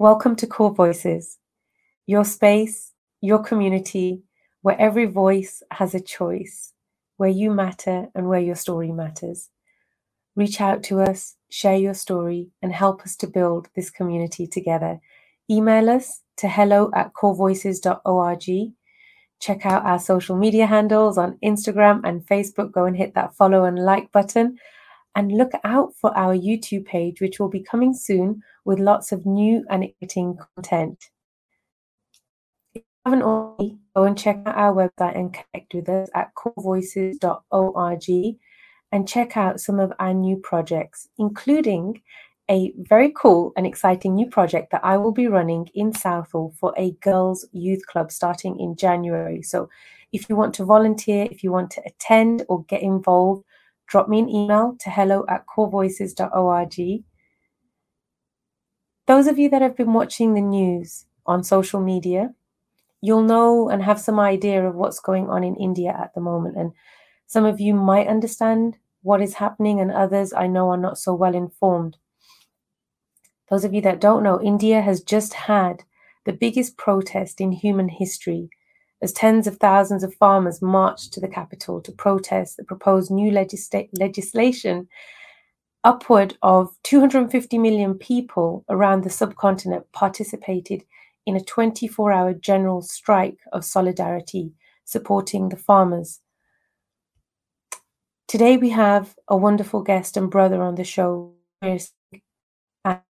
Welcome to Core Voices, your space, your community, where every voice has a choice, where you matter and where your story matters. Reach out to us, share your story, and help us to build this community together. Email us to hello at corevoices.org. Check out our social media handles on Instagram and Facebook. Go and hit that follow and like button. And look out for our YouTube page, which will be coming soon with lots of new and exciting content. If you haven't already, go and check out our website and connect with us at corevoices.org and check out some of our new projects, including a very cool and exciting new project that I will be running in Southall for a girls' youth club starting in January. So, if you want to volunteer, if you want to attend or get involved, drop me an email to hello at corevoices.org. Those of you that have been watching the news on social media, you'll know and have some idea of what's going on in India at the moment. And some of you might understand what is happening, and others I know are not so well informed. Those of you that don't know, India has just had the biggest protest in human history as tens of thousands of farmers marched to the capital to protest the proposed new legisla- legislation. Upward of 250 million people around the subcontinent participated in a 24 hour general strike of solidarity supporting the farmers. Today we have a wonderful guest and brother on the show, and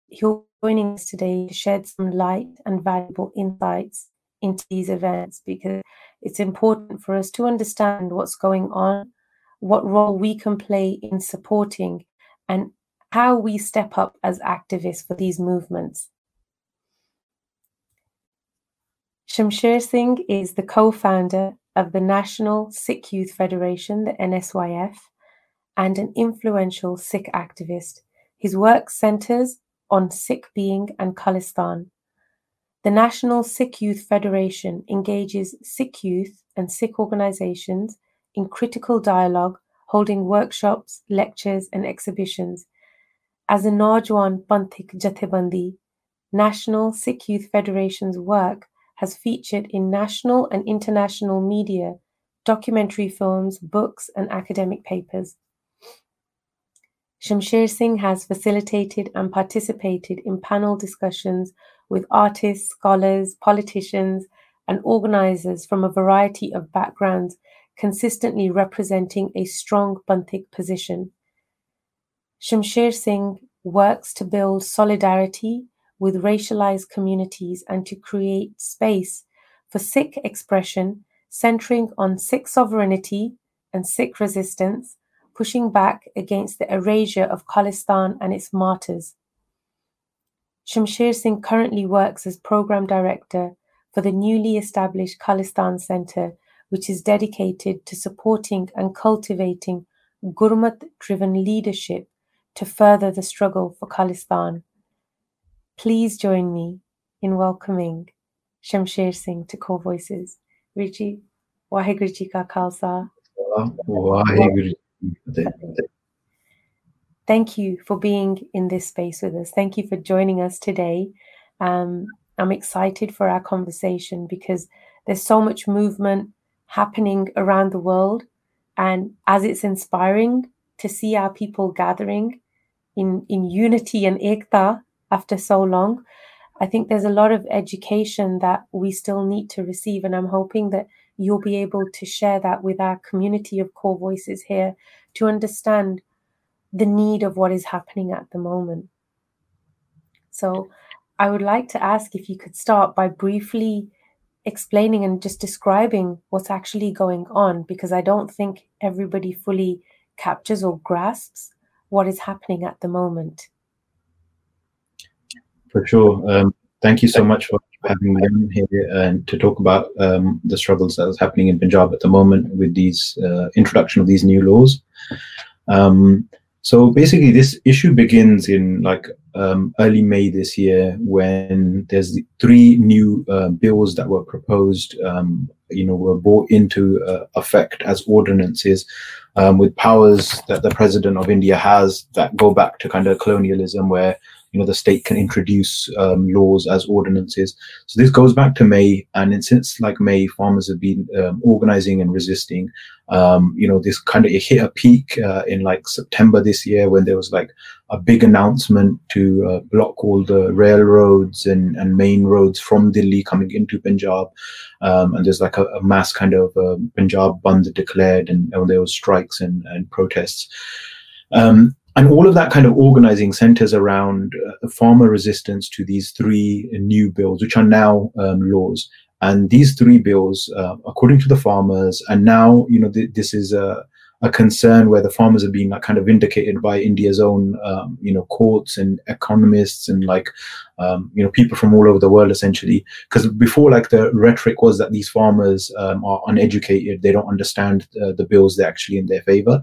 he'll be joining us today to shed some light and valuable insights into these events because it's important for us to understand what's going on, what role we can play in supporting, and how we step up as activists for these movements. Shamsher Singh is the co founder of the National Sikh Youth Federation, the NSYF, and an influential Sikh activist. His work centers on Sikh being and Khalistan. The National Sikh Youth Federation engages Sikh youth and Sikh organizations in critical dialogue, holding workshops, lectures, and exhibitions. As a Naujawan Panthik Jathebandi, National Sikh Youth Federation's work has featured in national and international media, documentary films, books, and academic papers. Shamsher Singh has facilitated and participated in panel discussions with artists, scholars, politicians, and organizers from a variety of backgrounds, consistently representing a strong Panthik position. Shamsher Singh works to build solidarity with racialized communities and to create space for Sikh expression centering on Sikh sovereignty and Sikh resistance pushing back against the erasure of Khalistan and its martyrs. Shamsher Singh currently works as program director for the newly established Khalistan Centre, which is dedicated to supporting and cultivating Gurmat driven leadership to further the struggle for Khalistan. Please join me in welcoming Shamsher Singh to Core Voices. Richie, Waheguru Ji Ka Khalsa. Thank you for being in this space with us. Thank you for joining us today. Um, I'm excited for our conversation because there's so much movement happening around the world. And as it's inspiring to see our people gathering in, in unity and ekta after so long, I think there's a lot of education that we still need to receive. And I'm hoping that you'll be able to share that with our community of core voices here to understand the need of what is happening at the moment. So, I would like to ask if you could start by briefly explaining and just describing what's actually going on, because I don't think everybody fully captures or grasps what is happening at the moment. For sure. Um, thank you so much for having me on here and to talk about um, the struggles that is happening in Punjab at the moment with these uh, introduction of these new laws. Um, so basically, this issue begins in like um, early May this year when there's three new uh, bills that were proposed. Um, you know, were brought into uh, effect as ordinances um, with powers that the president of India has that go back to kind of colonialism, where you know the state can introduce um, laws as ordinances. So this goes back to May, and since like May, farmers have been um, organizing and resisting. Um, you know, this kind of it hit a peak uh, in like September this year when there was like a big announcement to uh, block all the railroads and, and main roads from Delhi coming into Punjab. Um, and there's like a, a mass kind of uh, Punjab Bandh declared, and, and, there was strikes and, and protests. Um, and all of that kind of organizing centers around uh, farmer resistance to these three new bills, which are now um, laws. And these three bills, uh, according to the farmers, and now you know th- this is a, a, concern where the farmers are being like kind of vindicated by India's own um, you know courts and economists and like um, you know people from all over the world essentially. Because before, like the rhetoric was that these farmers um, are uneducated, they don't understand uh, the bills they're actually in their favor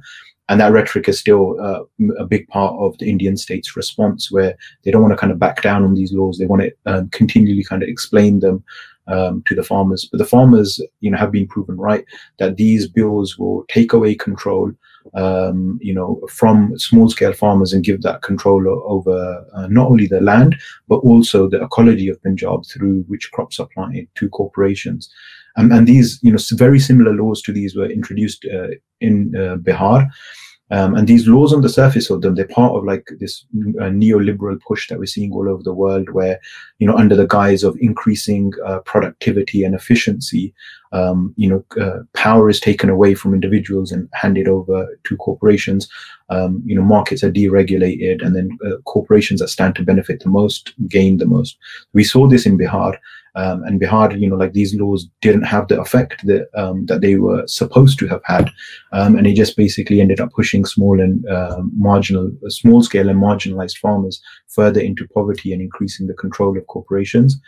and that rhetoric is still uh, a big part of the Indian state's response, where they don't want to kind of back down on these laws. They want to um, continually kind of explain them um, to the farmers. But the farmers, you know, have been proven right that these bills will take away control, um, you know, from small-scale farmers and give that control over uh, not only the land but also the ecology of Punjab through which crops are planted to corporations. And these, you know, very similar laws to these were introduced uh, in uh, Bihar. Um, and these laws on the surface of them, they're part of like this uh, neoliberal push that we're seeing all over the world, where, you know, under the guise of increasing uh, productivity and efficiency, um, you know, uh, power is taken away from individuals and handed over to corporations. Um, you know, markets are deregulated, and then uh, corporations that stand to benefit the most gain the most. We saw this in Bihar, um, and Bihar, you know, like these laws didn't have the effect that um, that they were supposed to have had, um, and it just basically ended up pushing small and uh, marginal, small scale and marginalized farmers further into poverty and increasing the control of corporations.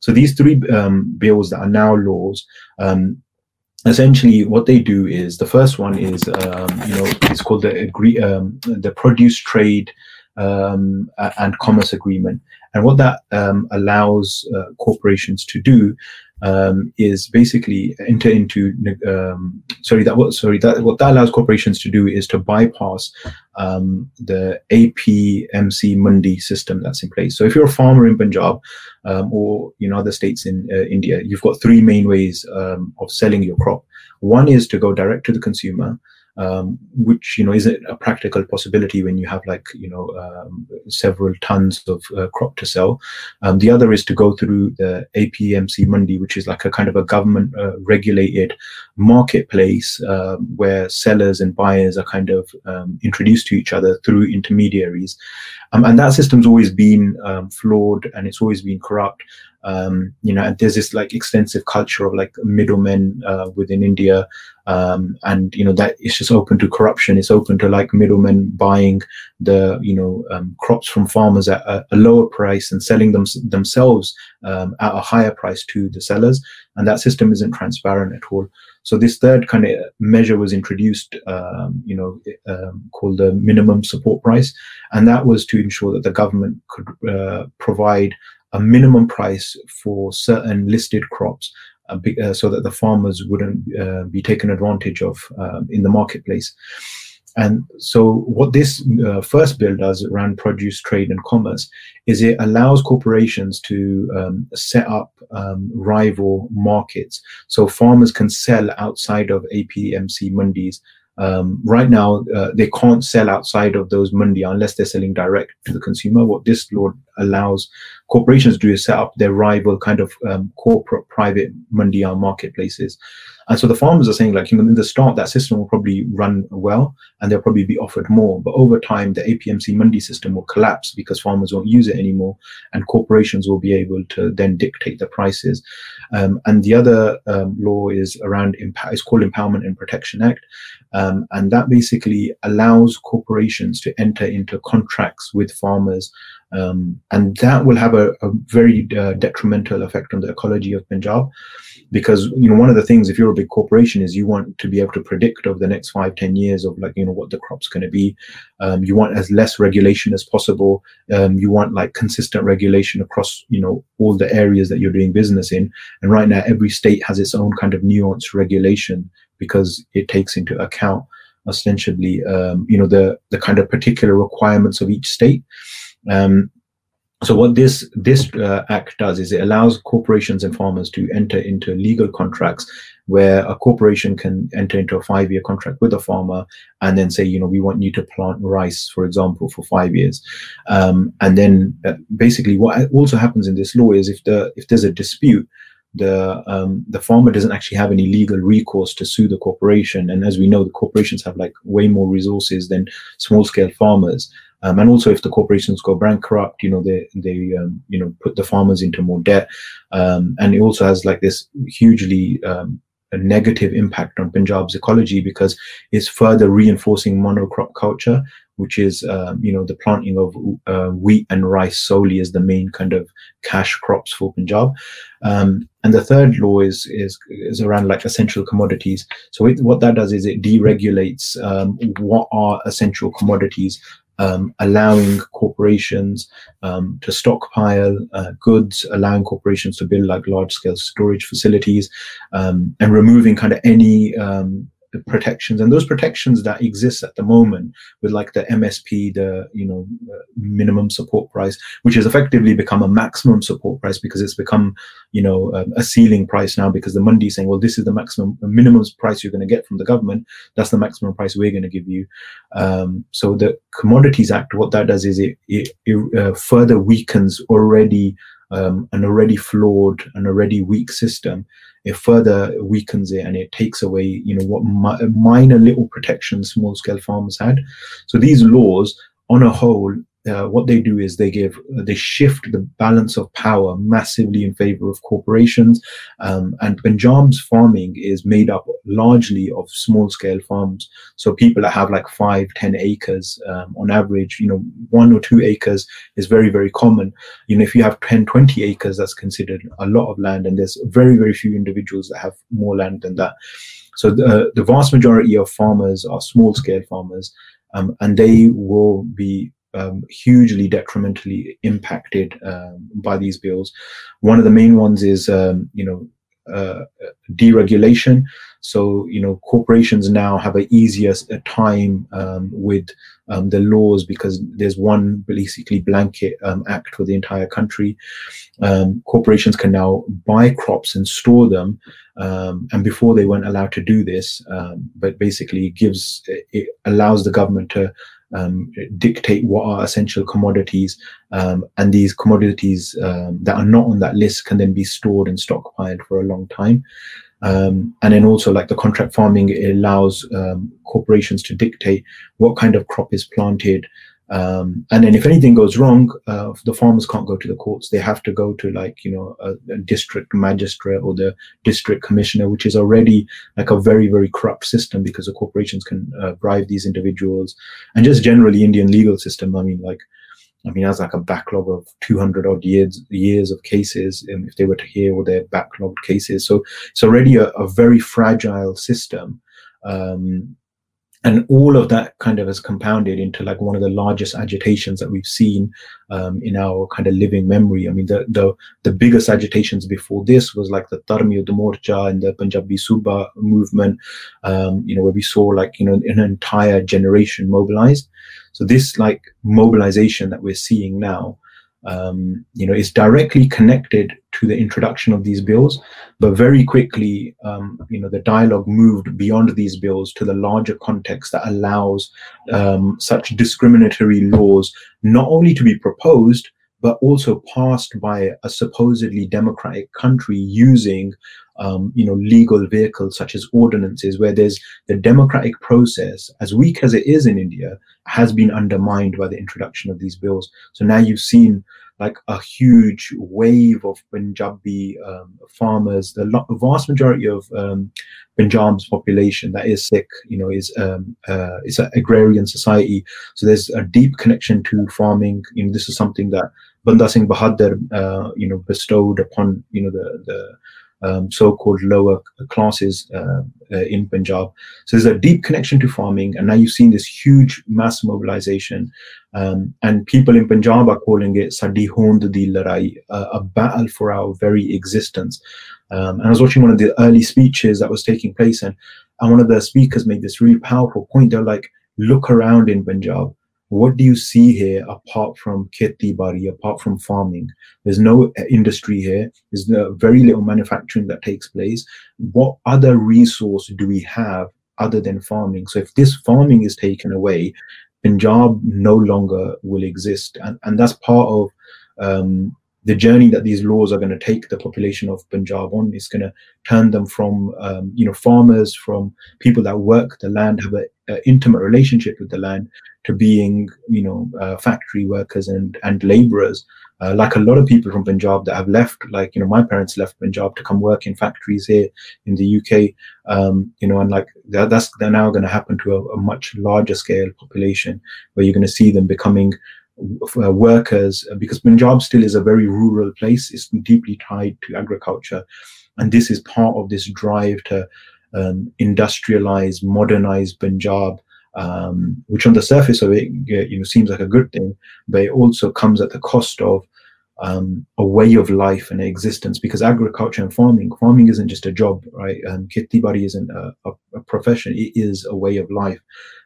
So these three um, bills that are now laws um, essentially what they do is the first one is um, you know it's called the agree um, the produce trade um, and commerce agreement and what that um, allows uh, corporations to do um, is basically enter into um, sorry that what sorry that what that allows corporations to do is to bypass um, the APMC Mandi system that's in place. So if you're a farmer in Punjab um, or you know other states in uh, India, you've got three main ways um, of selling your crop. One is to go direct to the consumer um, which you know isn't a practical possibility when you have like you know um, several tons of uh, crop to sell. Um, the other is to go through the APMC Mandi, which is like a kind of a government uh, regulated marketplace uh, where sellers and buyers are kind of um, introduced to each other through intermediaries, um, and that system's always been um, flawed and it's always been corrupt um, you know, there's this like extensive culture of like middlemen uh, within India, um, and you know that it's just open to corruption. It's open to like middlemen buying the you know um, crops from farmers at a, a, lower price and selling them themselves um, at a higher price to the sellers, and that system isn't transparent at all. So this third kind of measure was introduced, um, you know, um, called the minimum support price, and that was to ensure that the government could uh, provide a minimum price for certain listed crops uh, be, uh, so that the farmers wouldn't uh, be taken advantage of um, in the marketplace. And so, what this uh, first bill does around produce trade and commerce is it allows corporations to um, set up um, rival markets. So, farmers can sell outside of APMC mandis um, right now, uh, they can't sell outside of those mandi unless they're selling direct to the consumer. What this law allows corporations to do is set up their rival kind of um, corporate private mandiyan marketplaces. And so the farmers are saying, like, you know, in the start, that system will probably run well and they'll probably be offered more. But over time, the APMC Mandi system will collapse because farmers won't use it anymore and corporations will be able to then dictate the prices. Um, and the other um, law is around, emp- it's called Empowerment and Protection Act. Um, and that basically allows corporations to enter into contracts with farmers. Um, and that will have a, a very uh, detrimental effect on the ecology of Punjab because you know one of the things if you're a big corporation is you want to be able to predict over the next five ten years of like you know what the crop's going to be. Um, you want as less regulation as possible. Um, you want like consistent regulation across you know all the areas that you're doing business in. And right now every state has its own kind of nuanced regulation because it takes into account ostensibly um, you know the the kind of particular requirements of each state um, so what this this uh, act does is it allows corporations and farmers to enter into legal contracts where a corporation can enter into a five year contract with a farmer and then say you know we want you to plant rice for example for five years. Um, and then uh, basically what also happens in this law is if the if there's a dispute the um, the farmer doesn't actually have any legal recourse to sue the corporation. And as we know the corporations have like way more resources than small scale farmers um, and also, if the corporations go bankrupt, you know, they they um, you know put the farmers into more debt, um, and it also has like this hugely um, a negative impact on Punjab's ecology because it's further reinforcing monocrop culture, which is um, you know the planting of uh, wheat and rice solely as the main kind of cash crops for Punjab. Um, and the third law is is is around like essential commodities. So it, what that does is it deregulates um, what are essential commodities um, allowing corporations um, to stockpile uh, goods, allowing corporations to build like large scale storage facilities, um, and removing kind of any um, protections and those protections that exist at the moment with like the msp the you know uh, minimum support price which has effectively become a maximum support price because it's become you know um, a ceiling price now because the mandi is saying well this is the maximum minimum price you're going to get from the government. That's the maximum price we're going to give you. Um, so the commodities act what that does is it, it, it uh, further weakens already um, an already flawed and already weak system it further weakens it and it takes away you know what mi- minor little protections small scale farmers had. So these laws on a whole uh, what they do is they give they shift the balance of power massively in favor of corporations. Um, and punjab's farming is made up largely of small scale farms so people that have like five ten acres um, on average you know one or two acres is very very common. You know if you have 10 20 acres that's considered a lot of land and there's very very few individuals that have more land than that. So the, the vast majority of farmers are small scale farmers um, and they will be um, hugely detrimentally impacted um, by these bills. One of the main ones is, um, you know, uh, deregulation. So, you know, corporations now have an easier time um, with um, the laws because there's one basically blanket um, act for the entire country. corporations can now buy crops and store them. and before they weren't allowed to do this, but basically gives it allows the government to um, dictate what are essential commodities, um, and these commodities um, that are not on that list can then be stored and stockpiled for a long time. Um, and then also, like the contract farming, allows um, corporations to dictate what kind of crop is planted, um, and then if anything goes wrong, uh, the farmers can't go to the courts. They have to go to like, you know, a, a, district magistrate or the district commissioner, which is already like a very, very corrupt system because the corporations can uh, bribe these individuals and just generally Indian legal system. I mean, like, I mean, that's like a backlog of 200 odd years, years of cases um, if they were to hear all their backlogged cases. So it's already a, a very fragile system. Um, and all of that kind of has compounded into like one of the largest agitations that we've seen um, in our kind of living memory. I mean, the the the biggest agitations before this was like the Dharam Yudh Morcha and the Punjabi Suba movement, um, you know, where we saw like you know an entire generation mobilized. So this like mobilization that we're seeing now um, you know, is directly connected to the introduction of these bills. But very quickly, um, you know, the dialogue moved beyond these bills to the larger context that allows um, such discriminatory laws not only to be proposed, but also passed by a supposedly democratic country using um, you know legal vehicles such as ordinances where there's the democratic process as weak as it is in india has been undermined by the introduction of these bills so now you've seen like a huge wave of Punjabi um, farmers. The vast majority of um, Punjab's population that is Sikh, you know, is um, uh, it's an agrarian society. So there's a deep connection to farming. You know, this is something that Banda Singh Bahadur, uh, you know, bestowed upon you know the the um, so-called lower classes uh, uh, in Punjab. So there's a deep connection to farming, and now you've seen this huge mass mobilization, um, and people in Punjab are calling it Sadi Hond di Larai, a battle for our very existence. Um, and I was watching one of the early speeches that was taking place, and, and one of the speakers made this really powerful point. They're like, look around in Punjab. What do you see here apart from kheti bari, apart from farming? There's no industry here. There's very little manufacturing that takes place. What other resource do we have other than farming? So if this farming is taken away, Punjab no longer will exist, and and that's part of um, the journey that these laws are going to take the population of Punjab on is going to turn them from um, you know farmers, from people that work the land, have an intimate relationship with the land, to being you know uh, factory workers and and laborers. Uh, like a lot of people from Punjab that have left, like you know my parents left Punjab to come work in factories here in the UK, um, you know, and like that, that's they're now going to happen to a, a much larger scale population where you're going to see them becoming uh, workers uh, because Punjab still is a very rural place. It's deeply tied to agriculture, and this is part of this drive to um, industrialize, modernize Punjab. Um, which on the surface of it, you know, seems like a good thing, but it also comes at the cost of um, a way of life and existence because agriculture and farming farming isn't just a job right um, bari isn't a, a, a, profession it is a way of life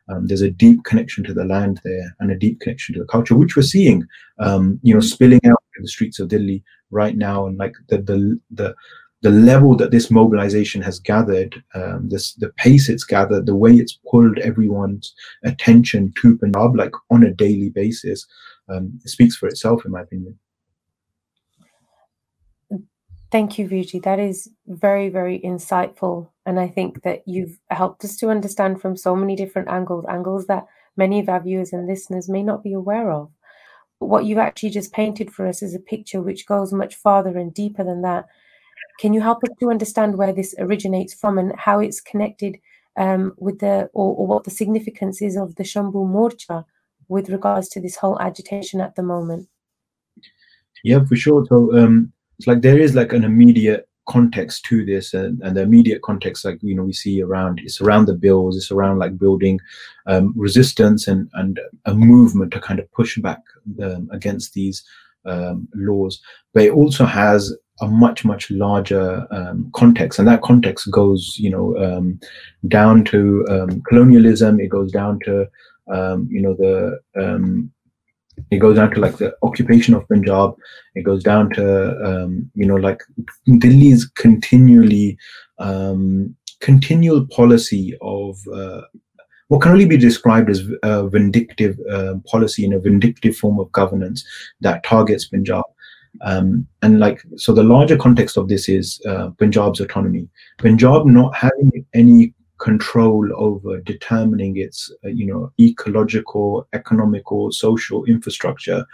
um, there's a deep connection to the land there and a deep connection to the culture which we're seeing um, you know spilling out in the streets of delhi right now and like the the the, the level that this mobilization has gathered um, this the pace it's gathered the way it's pulled everyone's attention to punjab like on a daily basis um, speaks for itself in my opinion Thank you, Viji. That is very, very insightful. And I think that you've helped us to understand from so many different angles, angles that many of our viewers and listeners may not be aware of. But what you've actually just painted for us is a picture which goes much farther and deeper than that. Can you help us to understand where this originates from and how it's connected um, with the, or, or what the significance is of the Shambhu Morcha with regards to this whole agitation at the moment? Yeah, for sure. So, um, it's like there is like an immediate context to this and, and the immediate context like you know we see around it's around the bills it's around like building um, resistance and and a movement to kind of push back um, against these um, laws but it also has a much much larger um, context and that context goes you know um, down to um, colonialism it goes down to you know the it goes down to like the occupation of Punjab. It goes down to um, you know like Delhi's continually um, continual policy of uh, what can only be described as a vindictive uh, policy and a vindictive form of governance that targets Punjab. Um, and like so, the larger context of this is uh, Punjab's autonomy. Punjab not having any control over determining its uh, you know ecological economical social infrastructure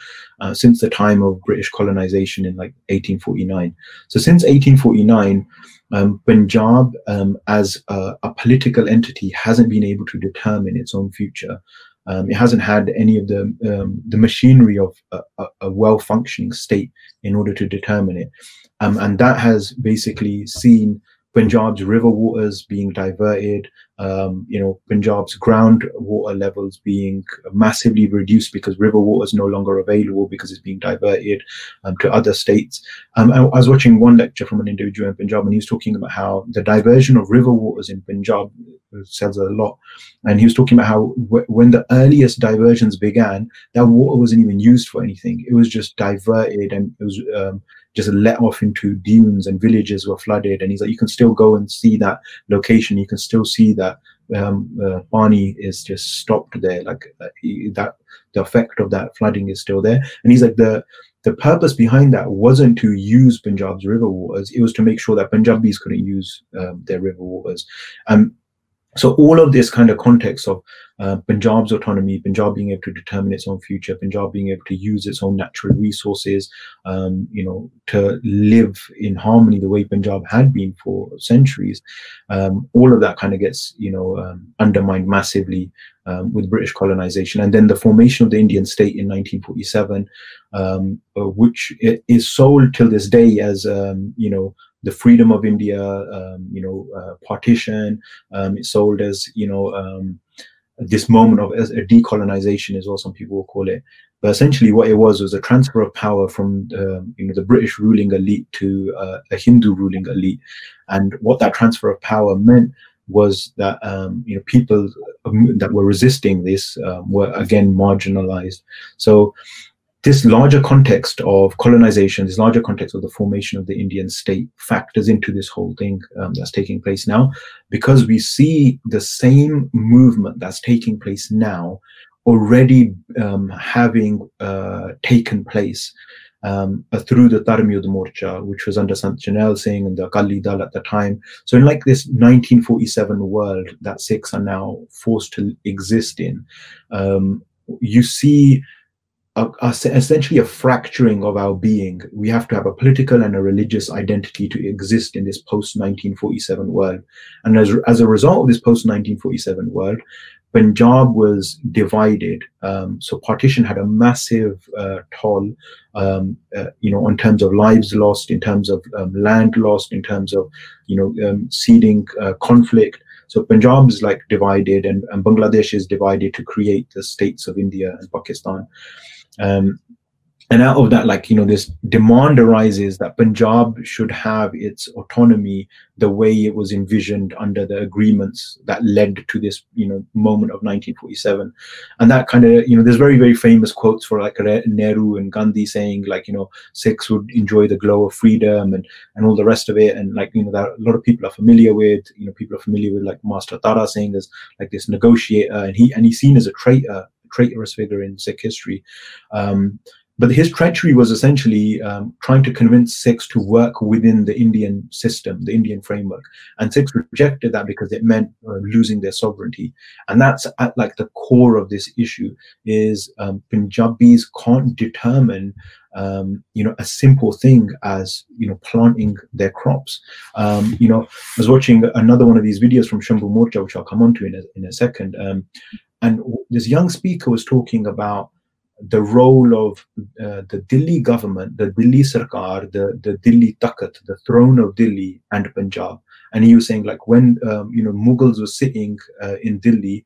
uh, since the time of british colonization in like 1849 so since 1849 um, punjab um, as a, a, political entity hasn't been able to determine its own future um, it hasn't had any of the um, the machinery of a, a, well functioning state in order to determine it. Um, and that has basically seen Punjab's river waters being diverted, um, you know, Punjab's groundwater levels being massively reduced because river water is no longer available because it's being diverted um, to other states. Um, I, I, was watching one lecture from an individual in Punjab, and he was talking about how the diversion of river waters in Punjab says a lot. And he was talking about how w- when the earliest diversions began, that water wasn't even used for anything; it was just diverted and it was um, just let off into dunes and villages were flooded. And he's like, you can still go and see that location. You can still see that um, uh, Pani is just stopped there. Like uh, he, that, the effect of that flooding is still there. And he's like, the the purpose behind that wasn't to use Punjab's river waters. It was to make sure that Punjabis couldn't use um, their river waters. Um, so all of this kind of context of uh, Punjab's autonomy, Punjab being able to determine its own future, Punjab being able to use its own natural resources, um, you know, to live in harmony the way Punjab had been for centuries. Um, all of that kind of gets, you know, um, undermined massively um, with British colonization, and then the formation of the Indian state in 1947, um, uh, which is sold till this day as, um, you know, the freedom of India, um, you know, uh, partition. Um, sold as you know um, this moment of a decolonization is what some people will call it. But essentially, what it was was a transfer of power from um, you know the British ruling elite to uh, a Hindu ruling elite, and what that transfer of power meant was that um, you know people that were resisting this um, were again marginalized. So this larger context of colonization, this larger context of the formation of the Indian state factors into this whole thing um, that's taking place now, because we see the same movement that's taking place now already um, having uh, taken place um, uh, through the Dharam Yudh Morcha, which was under Sant Jarnail Singh and the Akali Dal at the time. So in like this 1947 world that Sikhs are now forced to exist in, um, you see a, a, essentially a fracturing of our being. We have to have a political and a religious identity to exist in this post 1947 world. And as, as a result of this post 1947 world, Punjab was divided. Um, so partition had a massive uh, toll, um, uh, you know, in terms of lives lost, in terms of um, land lost, in terms of, you know, um, seeding uh, conflict. So Punjab is like divided, and, and, Bangladesh is divided to create the states of India and Pakistan. Um, and out of that like you know this demand arises that punjab should have its autonomy the way it was envisioned under the agreements that led to this you know moment of 1947 and that kind of you know there's very very famous quotes for like nehru and gandhi saying like you know sikhs would enjoy the glow of freedom and and all the rest of it. And like you know that a lot of people are familiar with you know people are familiar with like master tara singh as like this negotiator and he and he's seen as a traitor traitorous figure in Sikh history. Um, but his treachery was essentially um, trying to convince Sikhs to work within the Indian system, the Indian framework. And Sikhs rejected that because it meant uh, losing their sovereignty. And that's at like the core of this issue is um, Punjabis can't determine um, you know, a simple thing as, you know, planting their crops. Um, you know, I was watching another one of these videos from Shambhu Morcha, which I'll come on to in a, in a second. And this young speaker was talking about the role of uh, the Delhi government, the Delhi Sarkar, the, the Delhi Takht, the throne of Delhi and Punjab. And he was saying, like, when, um, you know, Mughals were sitting uh, in Delhi,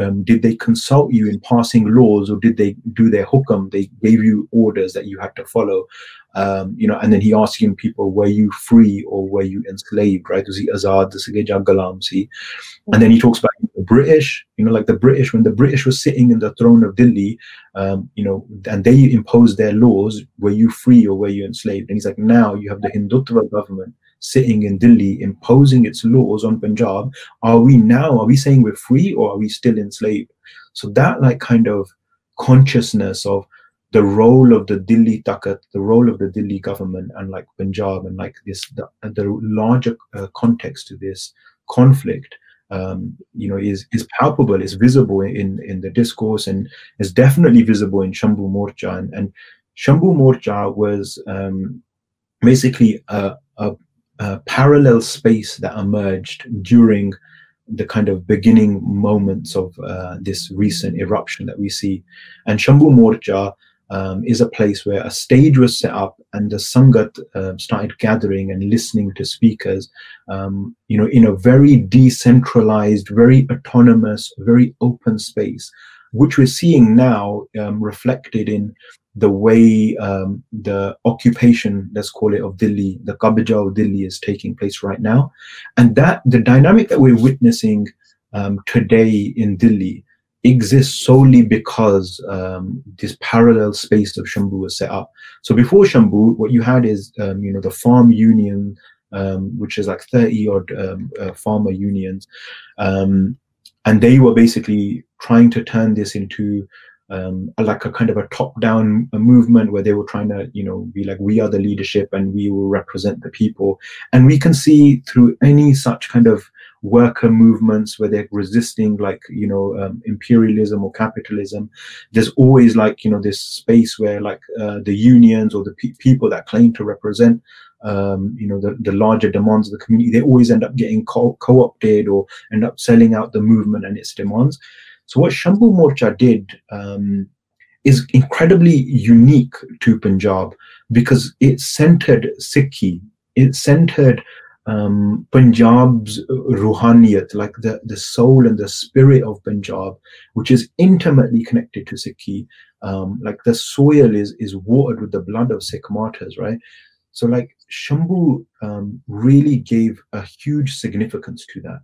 um, did they consult you in passing laws or did they do their hukam? They gave you orders that you had to follow. Um, you know, and then he asking people, were you free or were you enslaved, right? Was he azad, galam, see? And then he talks about the British, you know, like the British, when the British was sitting in the throne of Delhi, um, you know, and they imposed their laws, were you free or were you enslaved? And he's like, now you have the Hindutva government sitting in Delhi imposing its laws on Punjab, are we now, are we saying we're free or are we still enslaved? So that like kind of consciousness of the role of the Delhi Takht, the role of the Delhi government and like Punjab and like this, the, the larger uh, context to this conflict, um, you know, is is palpable, is visible in in the discourse, and is definitely visible in Shambhu Morcha. And, and Shambhu Morcha was um, basically a, a, uh, parallel space that emerged during the kind of beginning moments of uh, this recent eruption that we see. And Shambhu Morcha um, is a place where a stage was set up and the Sangat uh, started gathering and listening to speakers, um, you know, in a very decentralized, very autonomous, very open space, which we're seeing now um, reflected in the way um, the occupation, let's call it, of Delhi, the Kabja of Delhi is taking place right now. And that the dynamic that we're witnessing um, today in Delhi exists solely because um, this parallel space of Shambhu was set up. So before Shambhu, what you had is, um, you know, the farm union, um, which is like 30 odd um, uh, farmer unions. and they were basically trying to turn this into um, like a kind of a top-down movement where they were trying to, you know, be like, we are the leadership and we will represent the people. And we can see through any such kind of worker movements where they're resisting like you know um, imperialism or capitalism. There's always like you know this space where like uh, the unions or the pe- people that claim to represent um, you know the, the larger demands of the community they always end up getting co- co-opted or end up selling out the movement and its demands. So what Shambhu Morcha did um, is incredibly unique to Punjab because it centered Sikhi, it centered um, Punjab's ruhaniyat, like the, the soul and the spirit of Punjab, which is intimately connected to Sikhi. Um, like the soil is is watered with the blood of Sikh martyrs, right? So like Shambhu um, really gave a huge significance to that.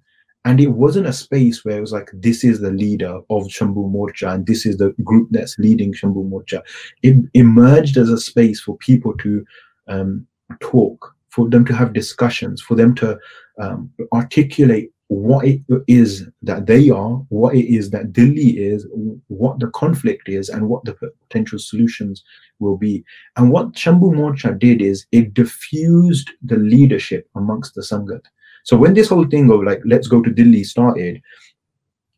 and it wasn't a space where it was like this is the leader of Shambhu Morcha and this is the group that's leading Shambhu Morcha. It emerged as a space for people to um, talk, for them to have discussions, for them to um, articulate what it is that they are, what it is that Delhi is, what the conflict is, and what the potential solutions will be. And what Shambhu Morcha did is it diffused the leadership amongst the Sangat. So when this whole thing of like, let's go to Delhi started,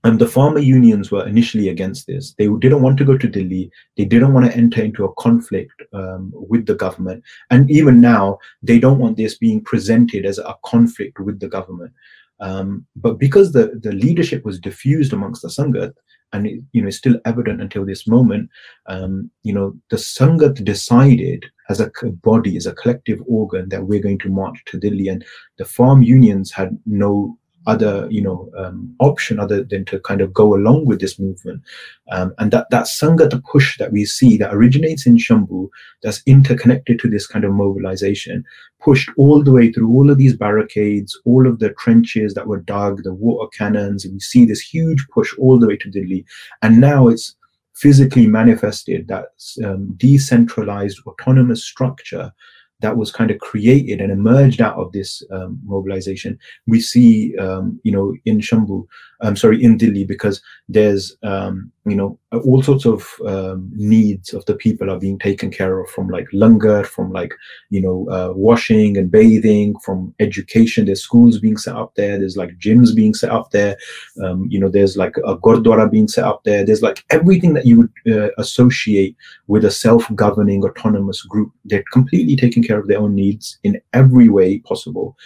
and the farmer unions were initially against this. They didn't want to go to Delhi. They didn't want to enter into a conflict um, with the government. And even now, they don't want this being presented as a conflict with the government. Um, but because the, the leadership was diffused amongst the Sangat, and it, you know, it's still evident until this moment, um, you know, the Sangat decided as a body, as a collective organ, that we're going to march to Delhi, and the farm unions had no other you know um, option other than to kind of go along with this movement. Um, and that that sangha push that we see that originates in shambhu that's interconnected to this kind of mobilization pushed all the way through all of these barricades all of the trenches that were dug the water cannons and we see this huge push all the way to delhi. And now it's physically manifested that um, decentralized autonomous structure that was kind of created and emerged out of this um, mobilization. We see, um, you know, in Shambhu I'm sorry, in Delhi, because there's, um, you know, all sorts of um, needs of the people are being taken care of from like langar, from like, you know, uh, washing and bathing, from education. There's schools being set up there. There's like gyms being set up there. Um, you know, there's like a gurdwara being set up there. There's like everything that you would uh, associate with a self-governing autonomous group. They're completely taking care of their own needs in every way possible.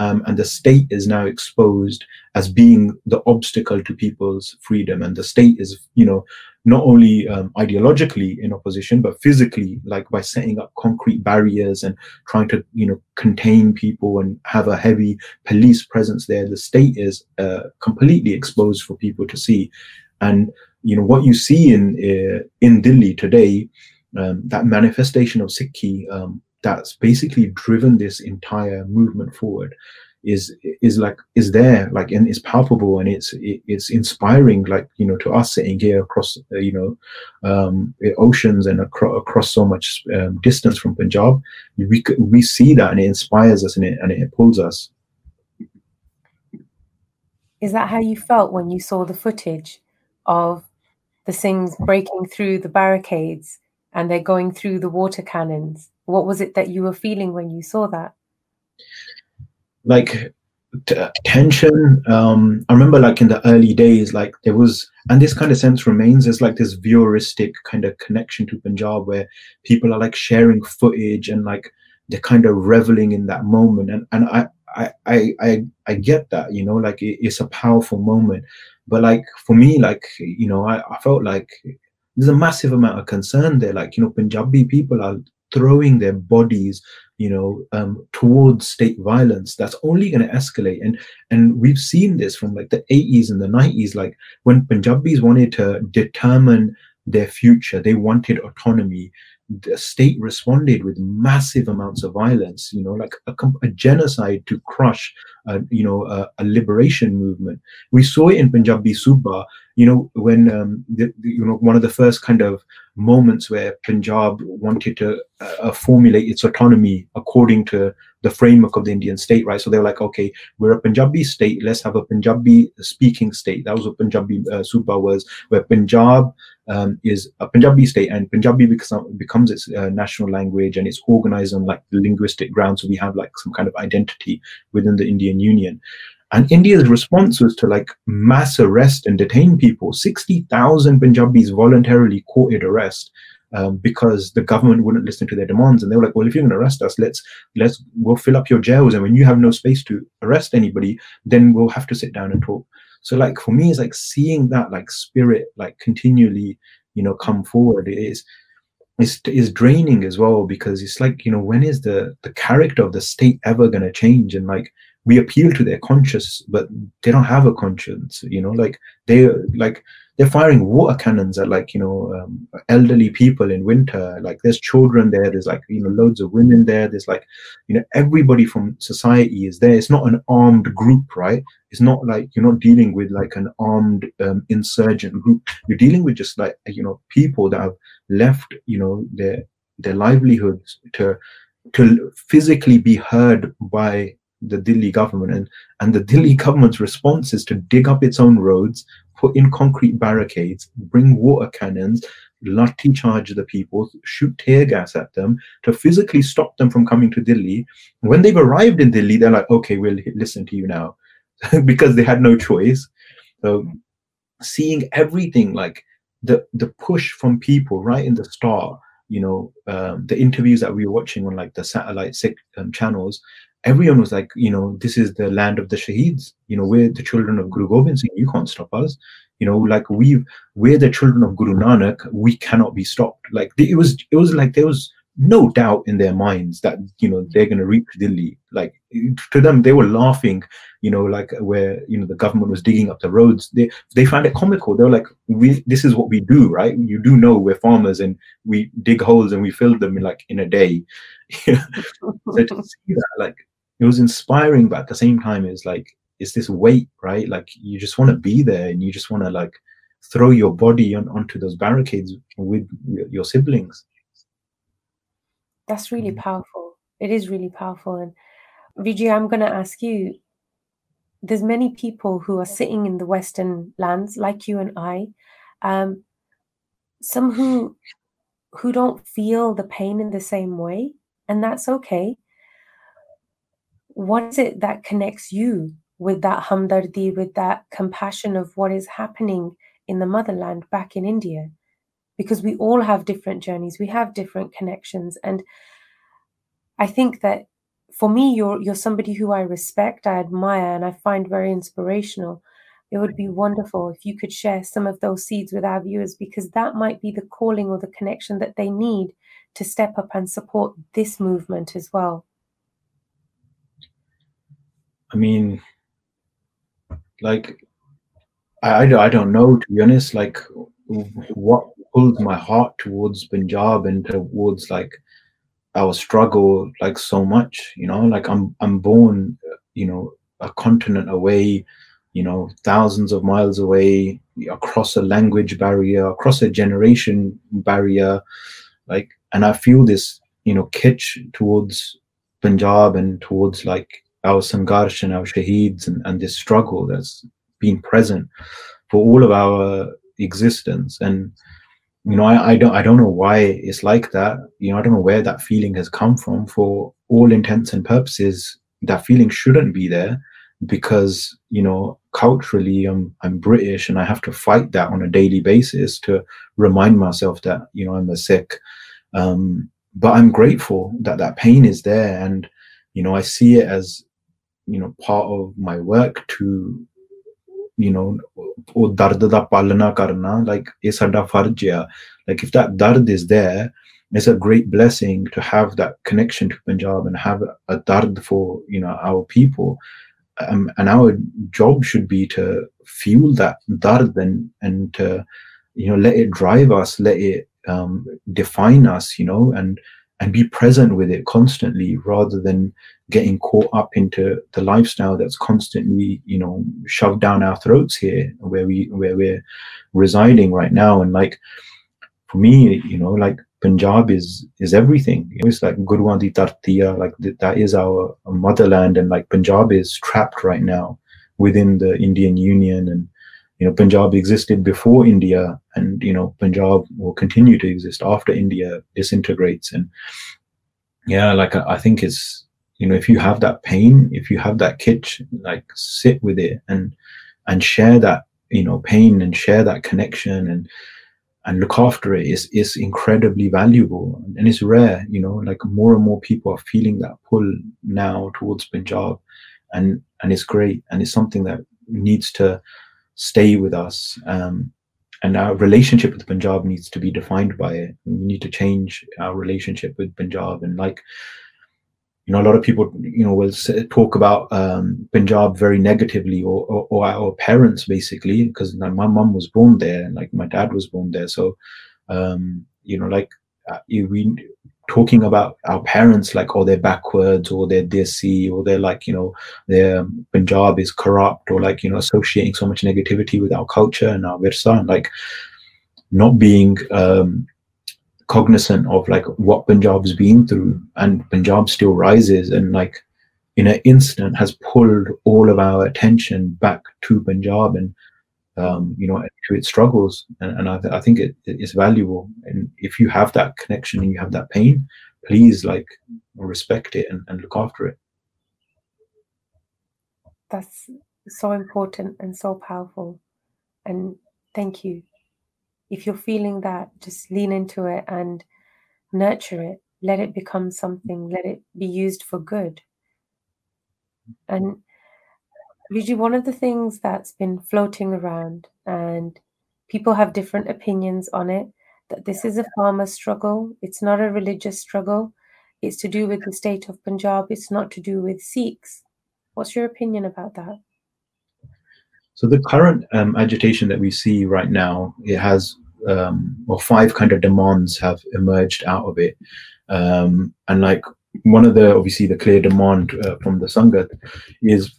Um, and the state is now exposed as being the obstacle to people's freedom. And the state is you know not only um, ideologically in opposition but physically like by setting up concrete barriers and trying to you know contain people and have a heavy police presence there. The state is uh, completely exposed for people to see. And you know what you see in uh, in delhi today um, that manifestation of sikhi um, that's basically driven this entire movement forward is is like is there like and it's palpable and it's it, it's inspiring like you know to us sitting here across uh, you know um, oceans and acro- across so much um, distance from Punjab we we see that and it inspires us and it and it pulls us. Is that how you felt when you saw the footage of the Singhs breaking through the barricades and they're going through the water cannons what was it that you were feeling when you saw that? Like t- tension um i remember like in the early days like there was and this kind of sense remains there's like this voyeuristic kind of connection to punjab where people are like sharing footage and like they're kind of reveling in that moment. And and i i i i, I get that you know like it, it's a powerful moment. But like for me like you know I, I felt like there's a massive amount of concern there. Like you know punjabi people are throwing their bodies you know um, towards state violence that's only going to escalate. And and we've seen this from like the 80s and the 90s like when punjabis wanted to determine their future they wanted autonomy the state responded with massive amounts of violence you know like a, a genocide to crush uh, you know a, a, liberation movement. We saw it in punjabi suba you know when um, the, you know one of the first kind of moments where punjab wanted to uh, uh, formulate its autonomy according to the framework of the indian state right? So they were like okay we're a punjabi state let's have a punjabi speaking state. That was what punjabi uh, suba was where punjab um, is a punjabi state and punjabi becomes, becomes its uh, national language and it's organized on like linguistic grounds. So we have like some kind of identity within the indian union and India's response was to like mass arrest and detain people. 60,000 Punjabis voluntarily courted arrest um, because the government wouldn't listen to their demands. And they were like, well, if you're going to arrest us, let's, let's, we'll fill up your jails. And when you have no space to arrest anybody, then we'll have to sit down and talk. So like for me, it's like seeing that like spirit, like continually, you know, come forward it is, is, is draining as well because it's like, you know, when is the, the character of the state ever going to change? And like, we appeal to their conscience but they don't have a conscience you know like they like they're firing water cannons at like you know um, elderly people in winter. Like there's children there there's like you know loads of women there there's like you know everybody from society is there. It's not an armed group right? It's not like you're not dealing with like an armed um, insurgent group. You're dealing with just like you know people that have left you know their their livelihoods to to physically be heard by the Delhi government and, and the Delhi government's response is to dig up its own roads, put in concrete barricades, bring water cannons, lathi charge the people, shoot tear gas at them to physically stop them from coming to Delhi. When they've arrived in Delhi, they're like, okay, we'll listen to you now because they had no choice. So seeing everything like the the push from people right in the start, you know, um, the interviews that we were watching on like the satellite um, channels, everyone was like, you know, this is the land of the Shaheeds. You know, we're the children of Guru Gobind Singh. You can't stop us. You know, like we've we're the children of Guru Nanak. We cannot be stopped. Like it was, it was like there was no doubt in their minds that you know they're going to reach Delhi. Like to them, they were laughing. You know, like where you know the government was digging up the roads. They they found it comical. They were like, "We this is what we do, right? You do know we're farmers and we dig holes and we fill them in like in a day." so to see that, like it was inspiring, but at the same time, it's like it's this weight, right? Like you just want to be there and you just want to like throw your body on, onto those barricades with your siblings. That's really mm. powerful. It is really powerful. And Vijay, I'm going to ask you there's many people who are sitting in the Western lands, like you and I, um, some who who don't feel the pain in the same way, and that's okay what is it that connects you with that hamdardi, with that compassion of what is happening in the motherland back in India? Because we all have different journeys, we have different connections. And I think that for me, you're you're somebody who I respect, I admire, and I find very inspirational. It would be wonderful if you could share some of those seeds with our viewers because that might be the calling or the connection that they need to step up and support this movement as well. I mean, like, I, I don't know, to be honest, like, what pulled my heart towards Punjab and towards like our struggle like so much, you know, like I'm, I'm born, you know, a continent away, you know, thousands of miles away, across a language barrier, across a generation barrier, like, and I feel this, you know, kitch towards Punjab and towards like our Sangarsh and our Shaheeds and, and this struggle that's been present for all of our existence. And you know, I, I don't I don't know why it's like that. You know, I don't know where that feeling has come from. For all intents and purposes, that feeling shouldn't be there because you know culturally I'm I'm British and I have to fight that on a daily basis to remind myself that you know I'm a Sikh. Um, but I'm grateful that that pain is there, and you know I see it as you know part of my work to you know ਉਹ ਦਰਦ ਦਾ ਪਾਲਣਾ ਕਰਨਾ like ਇਹ ਸਾਡਾ ਫਰਜ਼ ਆ like if that dard is there it's a great blessing to have that connection to Punjab and have a dard for you know our people um, and our job should be to fuel that dard and and to you know let it drive us let it um, define us you know and and be present with it constantly rather than getting caught up into the lifestyle that's constantly you know shoved down our throats here where we where we're residing right now. And like for me you know like punjab is is everything. It's like gurwandi tartiya like that is our motherland. And like punjab is trapped right now within the indian union and you know punjab existed before india and you know punjab will continue to exist after india disintegrates. And yeah like i, I think it's you know if you have that pain if you have that kitch like sit with it and and share that you know pain and share that connection and and look after it. Is is incredibly valuable and it's rare you know like more and more people are feeling that pull now towards punjab and and it's great and it's something that needs to stay with us. Um, and our relationship with Punjab needs to be defined by it. We need to change our relationship with Punjab. And like, you know, a lot of people, you know, will talk about um, Punjab very negatively, or, or, or our parents basically, because my mom was born there, and like my dad was born there. So, um, you know, like uh, we talking about our parents like oh they're backwards or they're desi or they're like you know their punjab is corrupt or like you know associating so much negativity with our culture and our virsa and like not being um, cognizant of like what Punjab's been through, and Punjab still rises, and like in an instant has pulled all of our attention back to Punjab and um, you know to its struggles, and, and I, th- I, think it, it is valuable. And if you have that connection and you have that pain, please like respect it and, and look after it. That's so important and so powerful, and thank you if you're feeling that, just lean into it and nurture it. Let it become something, let it be used for good. And Vijay, one of the things that's been floating around, and people have different opinions on it, that this is a farmer struggle. It's not a religious struggle. It's to do with the state of Punjab. It's not to do with Sikhs. What's your opinion about that? So the current um, agitation that we see right now, it has um, or five kind of demands have emerged out of it, um, and like one of the obviously the clear demand uh, from the Sangat is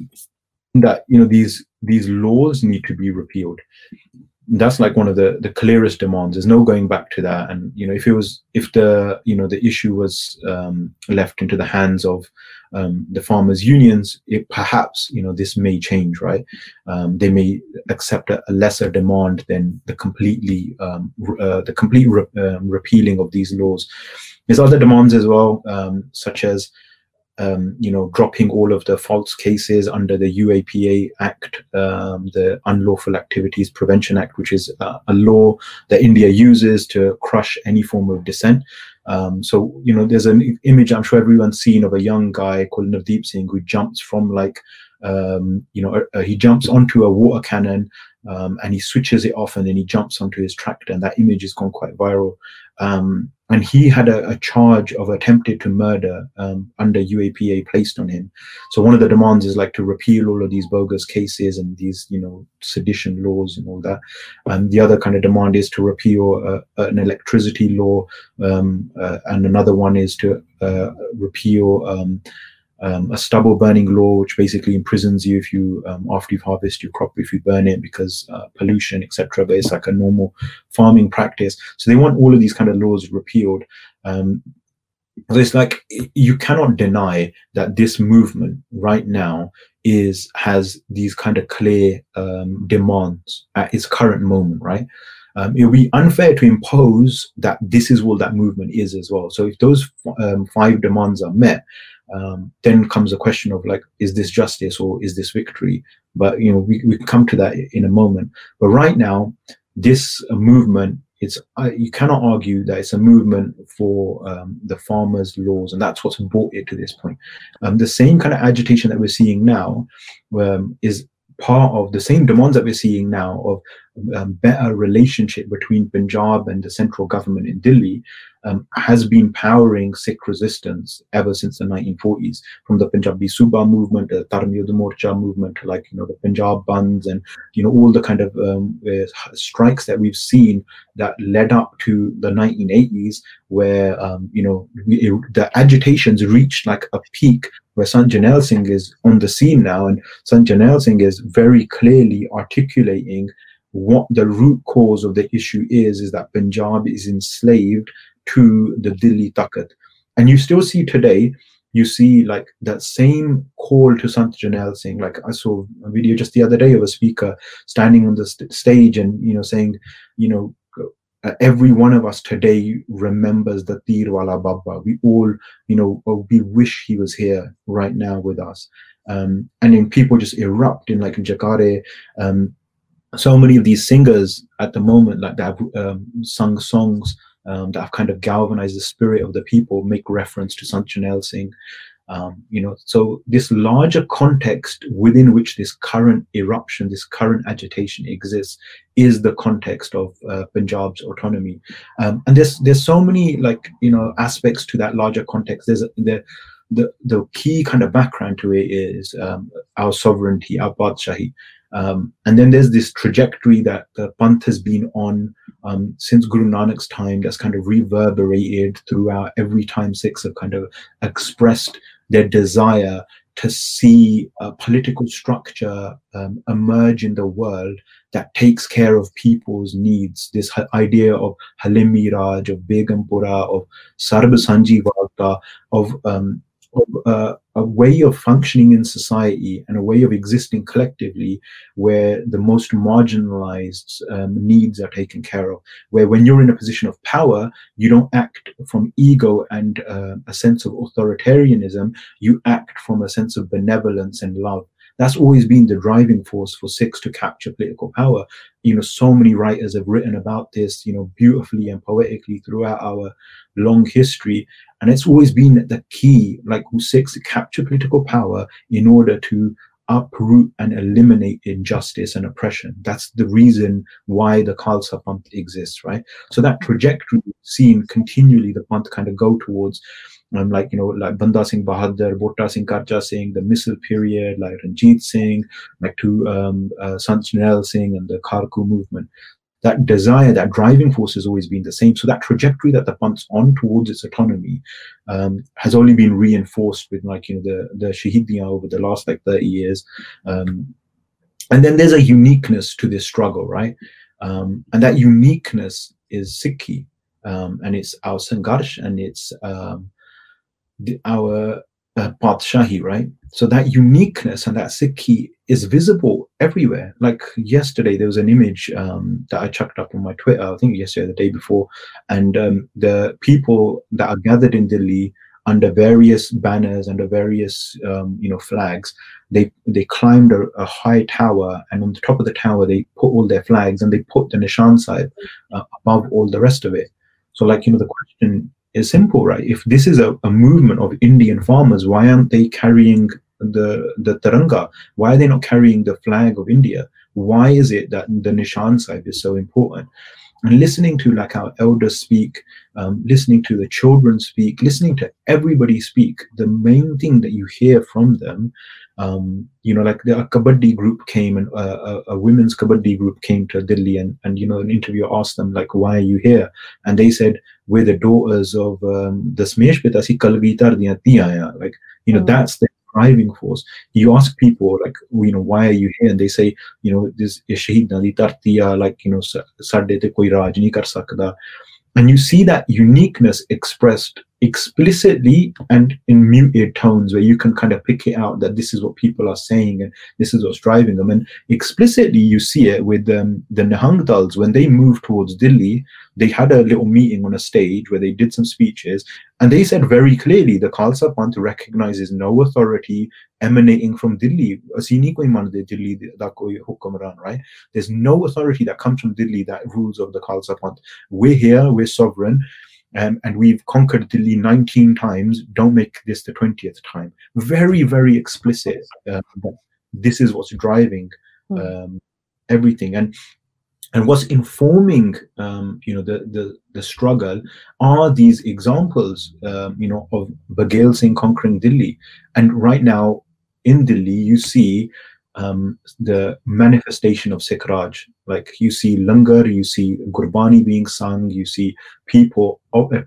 that you know these these laws need to be repealed. That's like one of the the clearest demands. There's no going back to that. And you know if it was if the you know the issue was um, left into the hands of um, the farmers unions it perhaps you know this may change right? Um, they may accept a, a, lesser demand than the completely um, uh, the complete re- um, repealing of these laws. There's other demands as well um, such as um, you know, dropping all of the false cases under the UAPA Act, um, the Unlawful Activities Prevention Act, which is uh, a law that India uses to crush any form of dissent. Um, so, you know, there's an image I'm sure everyone's seen of a young guy called Navdeep Singh who jumps from like, um, you know, uh, he jumps onto a water cannon um, and he switches it off and then he jumps onto his tractor and that image has gone quite viral. Um, and he had a, a, charge of attempted to murder um, under UAPA placed on him. So one of the demands is like to repeal all of these bogus cases and these, you know, sedition laws and all that. And the other kind of demand is to repeal uh, an electricity law, um, uh, and another one is to uh, repeal um, a stubble burning law, which basically imprisons you if you um, after you've harvested your crop if you burn it because uh, pollution, etc. But it's like a normal farming practice. So they want all of these kind of laws repealed. Um, so it's like you cannot deny that this movement right now is has these kind of clear um, demands at its current moment, right? Um, it would be unfair to impose that this is what that movement is as well. So if those um, five demands are met, um, then comes a question of like, is this justice or is this victory? But you know, we, we come to that in a moment. But right now, this uh, movement, it's uh, you cannot argue that it's a movement for um, the farmers' laws, and that's what's brought it to this point. Um, the same kind of agitation that we're seeing now um, is part of the same demands that we're seeing now of um, better relationship between Punjab and the central government in Delhi um, has been powering Sikh resistance ever since the 1940s, from the Punjabi Suba movement, the Dharam Yudh Morcha movement, like you know the Punjab Bandhs, and you know all the kind of um, uh, strikes that we've seen that led up to the 1980s, where um, you know we, the agitations reached like a peak where Sant Jarnail Singh is on the scene now, and Sant Jarnail Singh is very clearly articulating what the root cause of the issue is, is that Punjab is enslaved to the Delhi Takht. And you still see today, you see like that same call to Sant Jarnail Singh. Like I saw a video just the other day of a speaker standing on the st- stage and, you know, saying, you know, uh, every one of us today remembers the Tirwala Baba. We all, you know, we wish he was here right now with us. Um, and then people just erupt in like Jakare. Um, so many of these singers at the moment, like that, have um, sung songs um, that have kind of galvanized the spirit of the people, make reference to Sant Jarnail Singh. Um, you know, so this larger context within which this current eruption, this current agitation exists, is the context of uh, Punjab's autonomy. Um, and there's there's so many like you know aspects to that larger context. There's there the the key kind of background to it is um, our sovereignty, our Badshahi. Um, and then there's this trajectory that the Panth has been on um, since Guru Nanak's time that's kind of reverberated throughout every time Sikhs have kind of expressed their desire to see a political structure um, emerge in the world that takes care of people's needs. This idea of Halemi Raj, of Begumpura, of Sarb Sanjeev of um, uh, a way of functioning in society and a way of existing collectively where the most marginalized um, needs are taken care of. Where when you're in a position of power, you don't act from ego and uh, a sense of authoritarianism, you act from a sense of benevolence and love. That's always been the driving force for Sikhs to capture political power. You know, so many writers have written about this, you know, beautifully and poetically throughout our long history. And it's always been the key, like to capture political power in order to uproot and eliminate injustice and oppression. That's the reason why the Khalsa Panth exists, right? So that trajectory seen continually the Panth kind of go towards um, like you know like Banda Singh Bahadur, Bota Singh Garja Singh, the Misl period, like Ranjit Singh, like to um, uh, Sant Singh and the Kharku movement that desire, that driving force has always been the same. So that trajectory that the Panth's on towards its autonomy um, has only been reinforced with like you know the the Shahidiyan over the last like 30 years. Um, and then there's a uniqueness to this struggle, right? Um, and that uniqueness is Sikhi, um, and it's our Sangarsh, and it's um, the, our uh, right? So that uniqueness and that Sikhi is visible everywhere. Like yesterday, there was an image um, that I chucked up on my Twitter, I think yesterday, the day before, and um, the people that are gathered in Delhi under various banners, under various um, you know flags, they they climbed a, a, high tower, and on the top of the tower, they put all their flags, and they put the Nishan Sahib uh, above all the rest of it. So, like you know, the question is simple, right? If this is a, a movement of Indian farmers, why aren't they carrying the the Tiranga? Why are they not carrying the flag of India? Why is it that the Nishan Sahib is so important? And listening to like our elders speak, um, listening to the children speak, listening to everybody speak, the main thing that you hear from them um, you know, like the a kabaddi group came and uh, a, a, women's kabaddi group came to Delhi and, and, you know, an interviewer asked them like, why are you here? And they said, we're the daughters of um, the Smesh Pitasi Kalgitar Like, you know, mm. that's the driving force. You ask people like, you know, why are you here? And they say, you know, this is Shahid Nadi Tartiya, like, you know, Sade te koi raj nahi kar sakda. And you see that uniqueness expressed explicitly and in muted tones where you can kind of pick it out that this is what people are saying and this is what's driving them. And explicitly, you see it with um, the Nihangdals when they moved towards Delhi. They had a little meeting on a stage where they did some speeches, and they said very clearly the Khalsa Panth recognizes no authority emanating from Delhi. Delhi right? There's no authority that comes from Delhi that rules over the Khalsa Panth. We're here, we're sovereign um, and we've conquered Delhi 19 times. Don't make this the 20th time. Very, very explicit. Uh, this is what's driving hmm. um, everything, and and what's informing, um, you know, the, the the struggle are these examples, um, you know, of Baghel Singh conquering Delhi, and right now in Delhi you see um, the manifestation of Sikh Raj. Like you see Langar, you see Gurbani being sung, you see people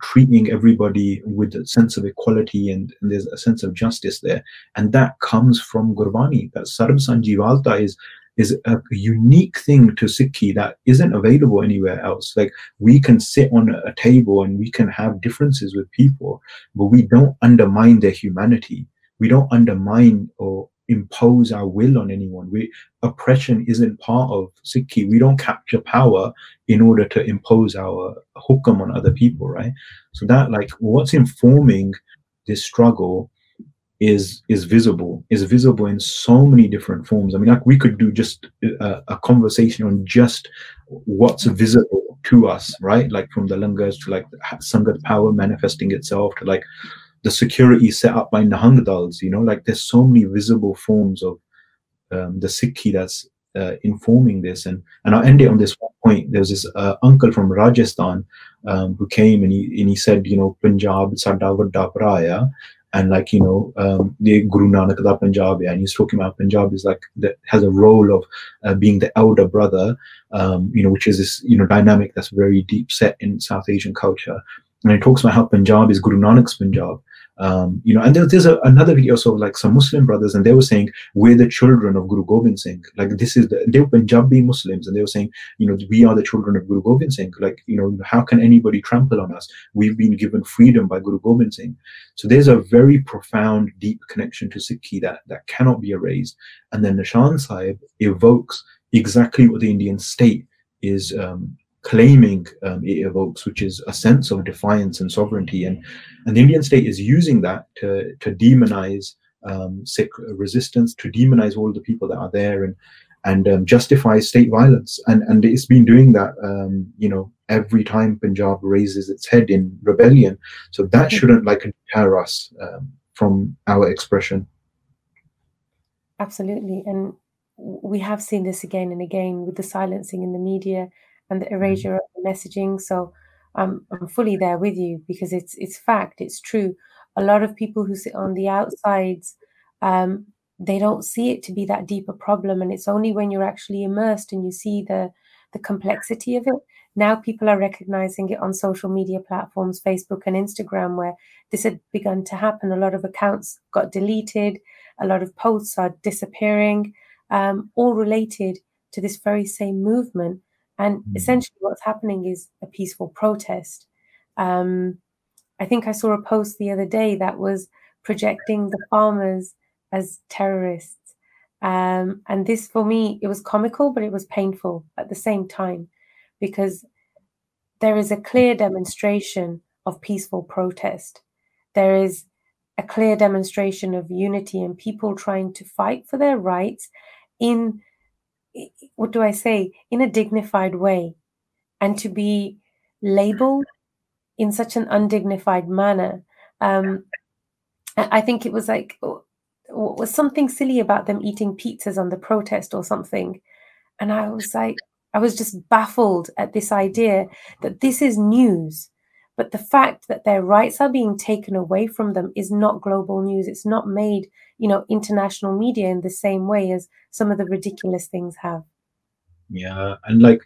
treating everybody with a sense of equality and, and, there's a sense of justice there. And that comes from Gurbani. That Sarb Sanjeevalta is is a unique thing to Sikhi that isn't available anywhere else. Like we can sit on a table and we can have differences with people, but we don't undermine their humanity. We don't undermine or impose our will on anyone. We oppression isn't part of Sikhi. We don't capture power in order to impose our hukam on other people, right? So that like what's informing this struggle is is visible is visible in so many different forms. I mean, like we could do just a, a conversation on just what's visible to us, right? Like from the langars to like Sangat power manifesting itself to like the security set up by Nihangdals, you know, like there's so many visible forms of um, the Sikhi that's uh, informing this. And and I'll end it on this one point. was this uh, uncle from Rajasthan um, who came and he and he said, you know, Punjab sada paraya, and like you know um, the Guru Nanak da Punjab, and he's talking about Punjab is like that has a role of uh, being the elder brother, um, you know, which is this you know dynamic that's very deep set in South Asian culture. And he talks about how Punjab is Guru Nanak's Punjab, um, you know, and there, there's a, another video of like some Muslim brothers, and they were saying we're the children of Guru Gobind Singh. Like this is the they were Punjabi Muslims, and they were saying, you know, we are the children of Guru Gobind Singh. Like you know, how can anybody trample on us? We've been given freedom by Guru Gobind Singh. So there's a very profound, deep connection to Sikhi that that cannot be erased. And then Nishan Sahib evokes exactly what the Indian state is um, claiming um, it evokes, which is a sense of defiance and sovereignty. And, and the Indian state is using that to, to demonize um, Sikh resistance, to demonize all the people that are there and, and um, justify state violence. And, and it's been doing that, um, you know, every time Punjab raises its head in rebellion. So that mm-hmm. shouldn't like deter us um, from our expression. Absolutely. And we have seen this again and again with the silencing in the media and the mm-hmm. erasure of the messaging. So I'm I'm fully there with you because it's it's fact, it's true. A lot of people who sit on the outsides, um, they don't see it to be that deeper a problem, and it's only when you're actually immersed and you see the the complexity of it. Now people are recognizing it on social media platforms, Facebook and Instagram, where this had begun to happen. A lot of accounts got deleted, a lot of posts are disappearing, um, all related to this very same movement. And mm. essentially, what's happening is a peaceful protest. Um, I think I saw a post the other day that was projecting the farmers as terrorists. Um, and this, for me, it was comical, but it was painful at the same time because there is a clear demonstration of peaceful protest. There is a clear demonstration of unity and people trying to fight for their rights in what do I say, in a dignified way, and to be labeled in such an undignified manner. Um, I think it was like was something silly about them eating pizzas on the protest or something, and I was like, I was just baffled at this idea that this is news. But the fact that their rights are being taken away from them is not global news. It's not made, you know, international media in the same way as some of the ridiculous things have. Yeah, and like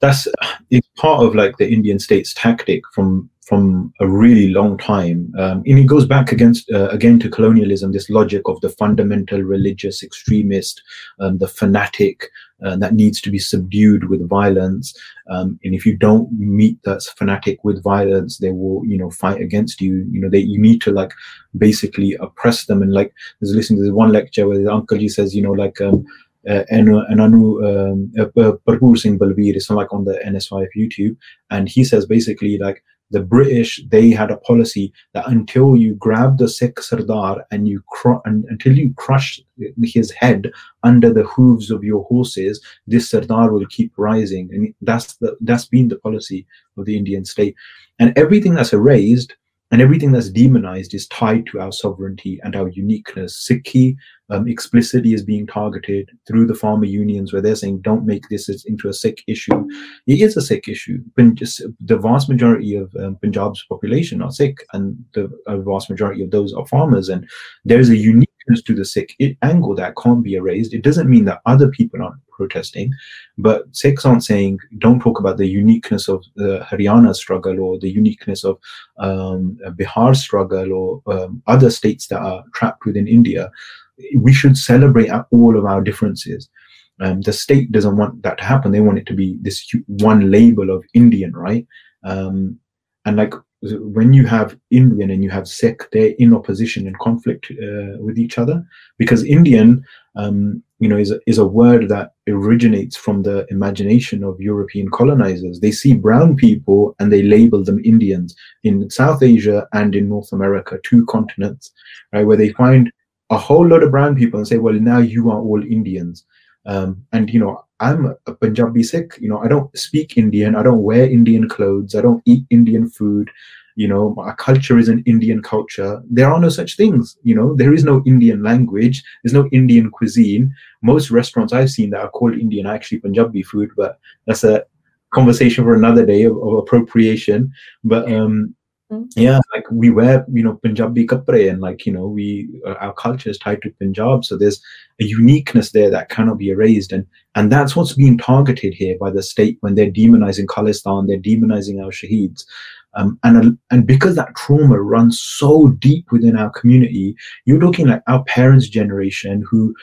that's it's part of like the Indian state's tactic from from a really long time, um, and it goes back against uh, again to colonialism. This logic of the fundamental religious extremist, um, the fanatic uh, that needs to be subdued with violence, um, and if you don't meet that fanatic with violence, they will you know fight against you. You know they you need to like basically oppress them. And like there's listening to this one lecture where the uncle he says you know like um, uh, and and Anu um, uh, Singh Balveer is like on the NSYF YouTube, and he says basically like the British they had a policy that until you grab the Sikh Sardar and you and, until you crush his head under the hooves of your horses, this Sardar will keep rising, and that's the that's been the policy of the Indian state, and everything that's erased and everything that's demonized is tied to our sovereignty and our uniqueness. Sikhi um, explicitly is being targeted through the farmer unions where they're saying, don't make this into a Sikh issue. It is a Sikh issue. The vast majority of um, Punjab's population are Sikh, and the vast majority of those are farmers. And there's a to the Sikh angle that can't be erased. It doesn't mean that other people aren't protesting. But Sikhs aren't saying, don't talk about the uniqueness of the Haryana struggle or the uniqueness of um, Bihar struggle or um, other states that are trapped within India. We should celebrate all of our differences. Um, the state doesn't want that to happen. They want it to be this one label of Indian, right? Um, and like when you have Indian and you have Sikh, they're in opposition and conflict uh, with each other because Indian um, you know, is a, is a word that originates from the imagination of European colonizers. They see brown people and they label them Indians in South Asia and in North America, two continents, right, where they find a whole lot of brown people and say, well, now you are all Indians. Um, and you know, I'm a Punjabi Sikh. You know, I don't speak Indian. I don't wear Indian clothes. I don't eat Indian food you know my culture is an indian culture there are no such things you know there is no indian language there's no indian cuisine most restaurants i've seen that are called indian are actually punjabi food but that's a conversation for another day of, of appropriation but um Mm. Yeah, like we wear, you know, Punjabi kapre and like, you know, we, uh, our culture is tied to Punjab. So there's a uniqueness there that cannot be erased. And, and that's what's being targeted here by the state when they're demonizing Khalistan, they're demonizing our shaheeds. Um, and, and because that trauma runs so deep within our community, you're looking at our parents' generation who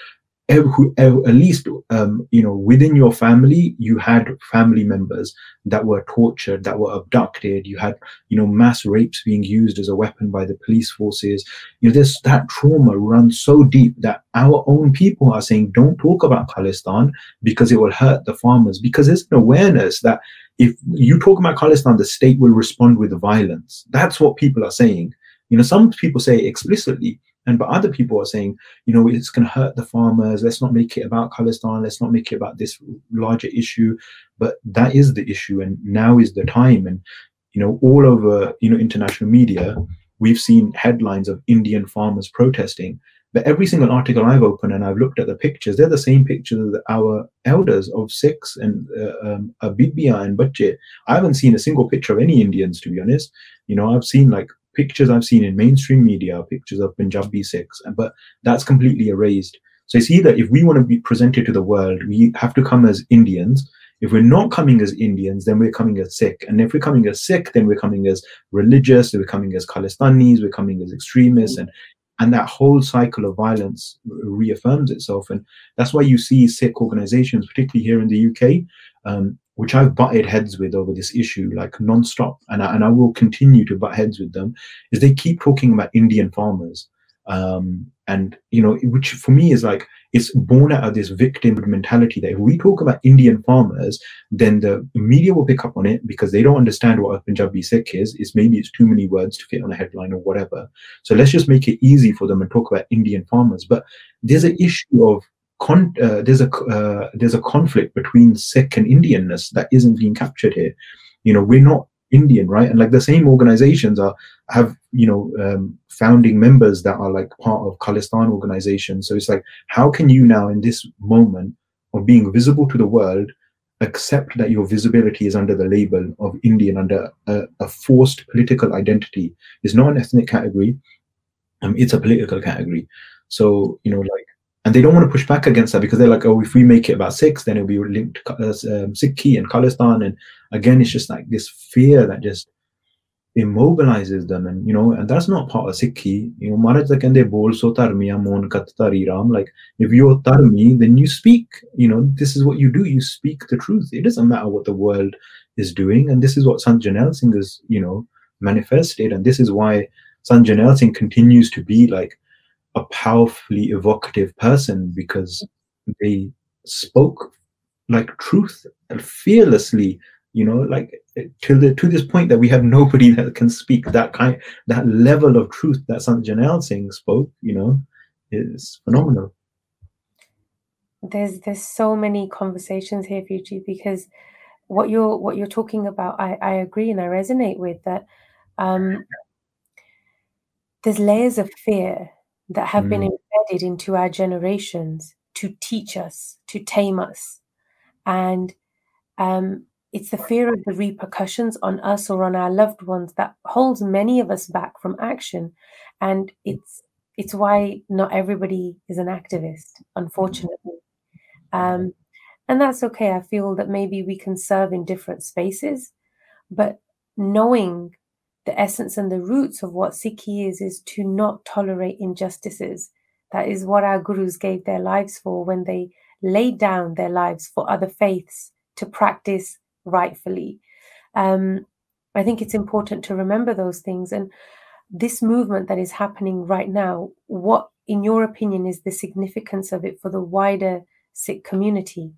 who, at least um, you know within your family you had family members that were tortured that were abducted. You had you know mass rapes being used as a weapon by the police forces. You know this that trauma runs so deep that our own people are saying don't talk about khalistan because it will hurt the farmers. Because there's an awareness that if you talk about khalistan the state will respond with violence. That's what people are saying. You know some people say explicitly and but other people are saying, you know, it's going to hurt the farmers. Let's not make it about Khalistan. Let's not make it about this larger issue. But that is the issue, and now is the time. And you know, all over you know international media, we've seen headlines of Indian farmers protesting. But every single article I've opened and I've looked at the pictures, they're the same pictures that our elders of Sikhs and uh, um, Abibia and Bache. I haven't seen a single picture of any Indians, to be honest. You know, I've seen like pictures I've seen in mainstream media, are pictures of Punjabi Sikhs, but that's completely erased. So it's either if we want to be presented to the world, we have to come as Indians. If we're not coming as Indians, then we're coming as Sikh. And if we're coming as Sikh, then we're coming as religious, we're coming as Khalistanis, we're coming as extremists, and and that whole cycle of violence reaffirms itself. And that's why you see Sikh organizations, particularly here in the UK, um, which I've butted heads with over this issue, like nonstop, and I, and I will continue to butt heads with them, is they keep talking about Indian farmers, um, and you know, which for me is like it's born out of this victim mentality that if we talk about Indian farmers, then the media will pick up on it because they don't understand what a Punjabi Sikh is. It's maybe it's too many words to fit on a headline or whatever. So let's just make it easy for them and talk about Indian farmers. But there's an issue of con- uh, there's a uh, there's a conflict between Sikh and Indianness that isn't being captured here. You know, we're not Indian, right? And like the same organizations are have you know um, founding members that are like part of Khalistan organizations. So it's like, how can you now in this moment of being visible to the world accept that your visibility is under the label of Indian, under a, a forced political identity? It's not an ethnic category. Um, it's a political category. So you know, like and they don't want to push back against that because they're like, oh, if we make it about Sikhs, then it'll be linked to uh, um, Sikhi and Khalistan, and again, it's just like this fear that just immobilizes them, and you know, and that's not part of Sikhi. You know, Maharaj kende bol so tarmiya mon kat ram. Like, if you're tarmi, then you speak. You know, this is what you do. You speak the truth. It doesn't matter what the world is doing, and this is what Sant Singh has, you know, manifested, and this is why Sant Singh continues to be like a powerfully evocative person because they spoke like truth fearlessly you know like to the to this point that we have nobody that can speak that kind that level of truth that Sant Jarnail Singh spoke you know is phenomenal. There's there's so many conversations here Fuji because what you're what you're talking about I, I agree and I resonate with that um there's layers of fear that have mm. been embedded into our generations to teach us, to tame us. And um, it's the fear of the repercussions on us or on our loved ones that holds many of us back from action. And it's it's why not everybody is an activist, unfortunately. Um, and that's okay. I feel that maybe we can serve in different spaces, but knowing the essence and the roots of what Sikhi is, is to not tolerate injustices. That is what our gurus gave their lives for when they laid down their lives for other faiths to practice rightfully. Um, I think it's important to remember those things. And this movement that is happening right now, what, in your opinion, is the significance of it for the wider Sikh community?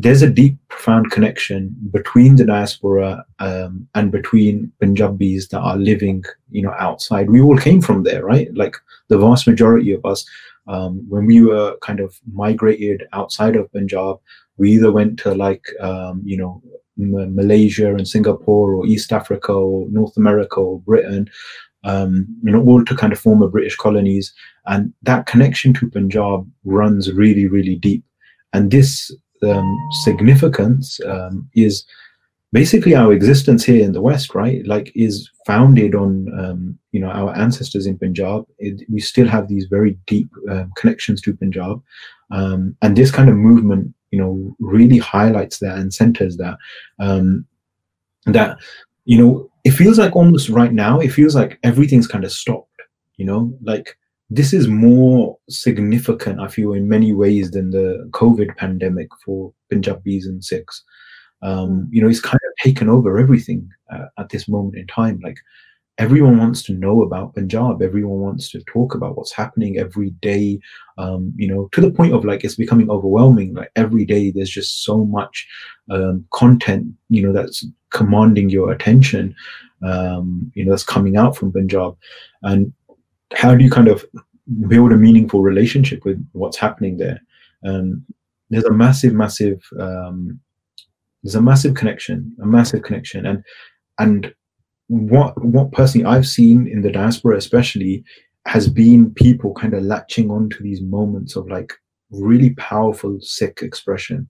There's a deep, profound connection between the diaspora um, and between Punjabis that are living, you know, outside. We all came from there, right? Like the vast majority of us, um, when we were kind of migrated outside of Punjab, we either went to like, um, you know, M- Malaysia and Singapore or East Africa or North America or Britain, um, you know, all to kind of former British colonies. And that connection to Punjab runs really, really deep. And this um, significance um, is basically our existence here in the West, right, like is founded on um, you know our ancestors in Punjab. It, we still have these very deep uh, connections to Punjab, um, and this kind of movement, you know, really highlights that and centers that. Um, that you know, it feels like almost right now, it feels like everything's kind of stopped. You know, like this is more significant, I feel, in many ways than the COVID pandemic for Punjabis and Sikhs um, you know, it's kind of taken over everything uh, at this moment in time. Like everyone wants to know about Punjab. Everyone wants to talk about what's happening every day. Um, you know, to the point of like it's becoming overwhelming. Like every day, there's just so much um, content. You know, that's commanding your attention. Um, you know, that's coming out from Punjab, and how do you kind of build a meaningful relationship with what's happening there? Um, there's a massive, massive um, there's a massive connection, a massive connection, and and what what personally I've seen in the diaspora, especially, has been people kind of latching onto these moments of like really powerful Sikh expression.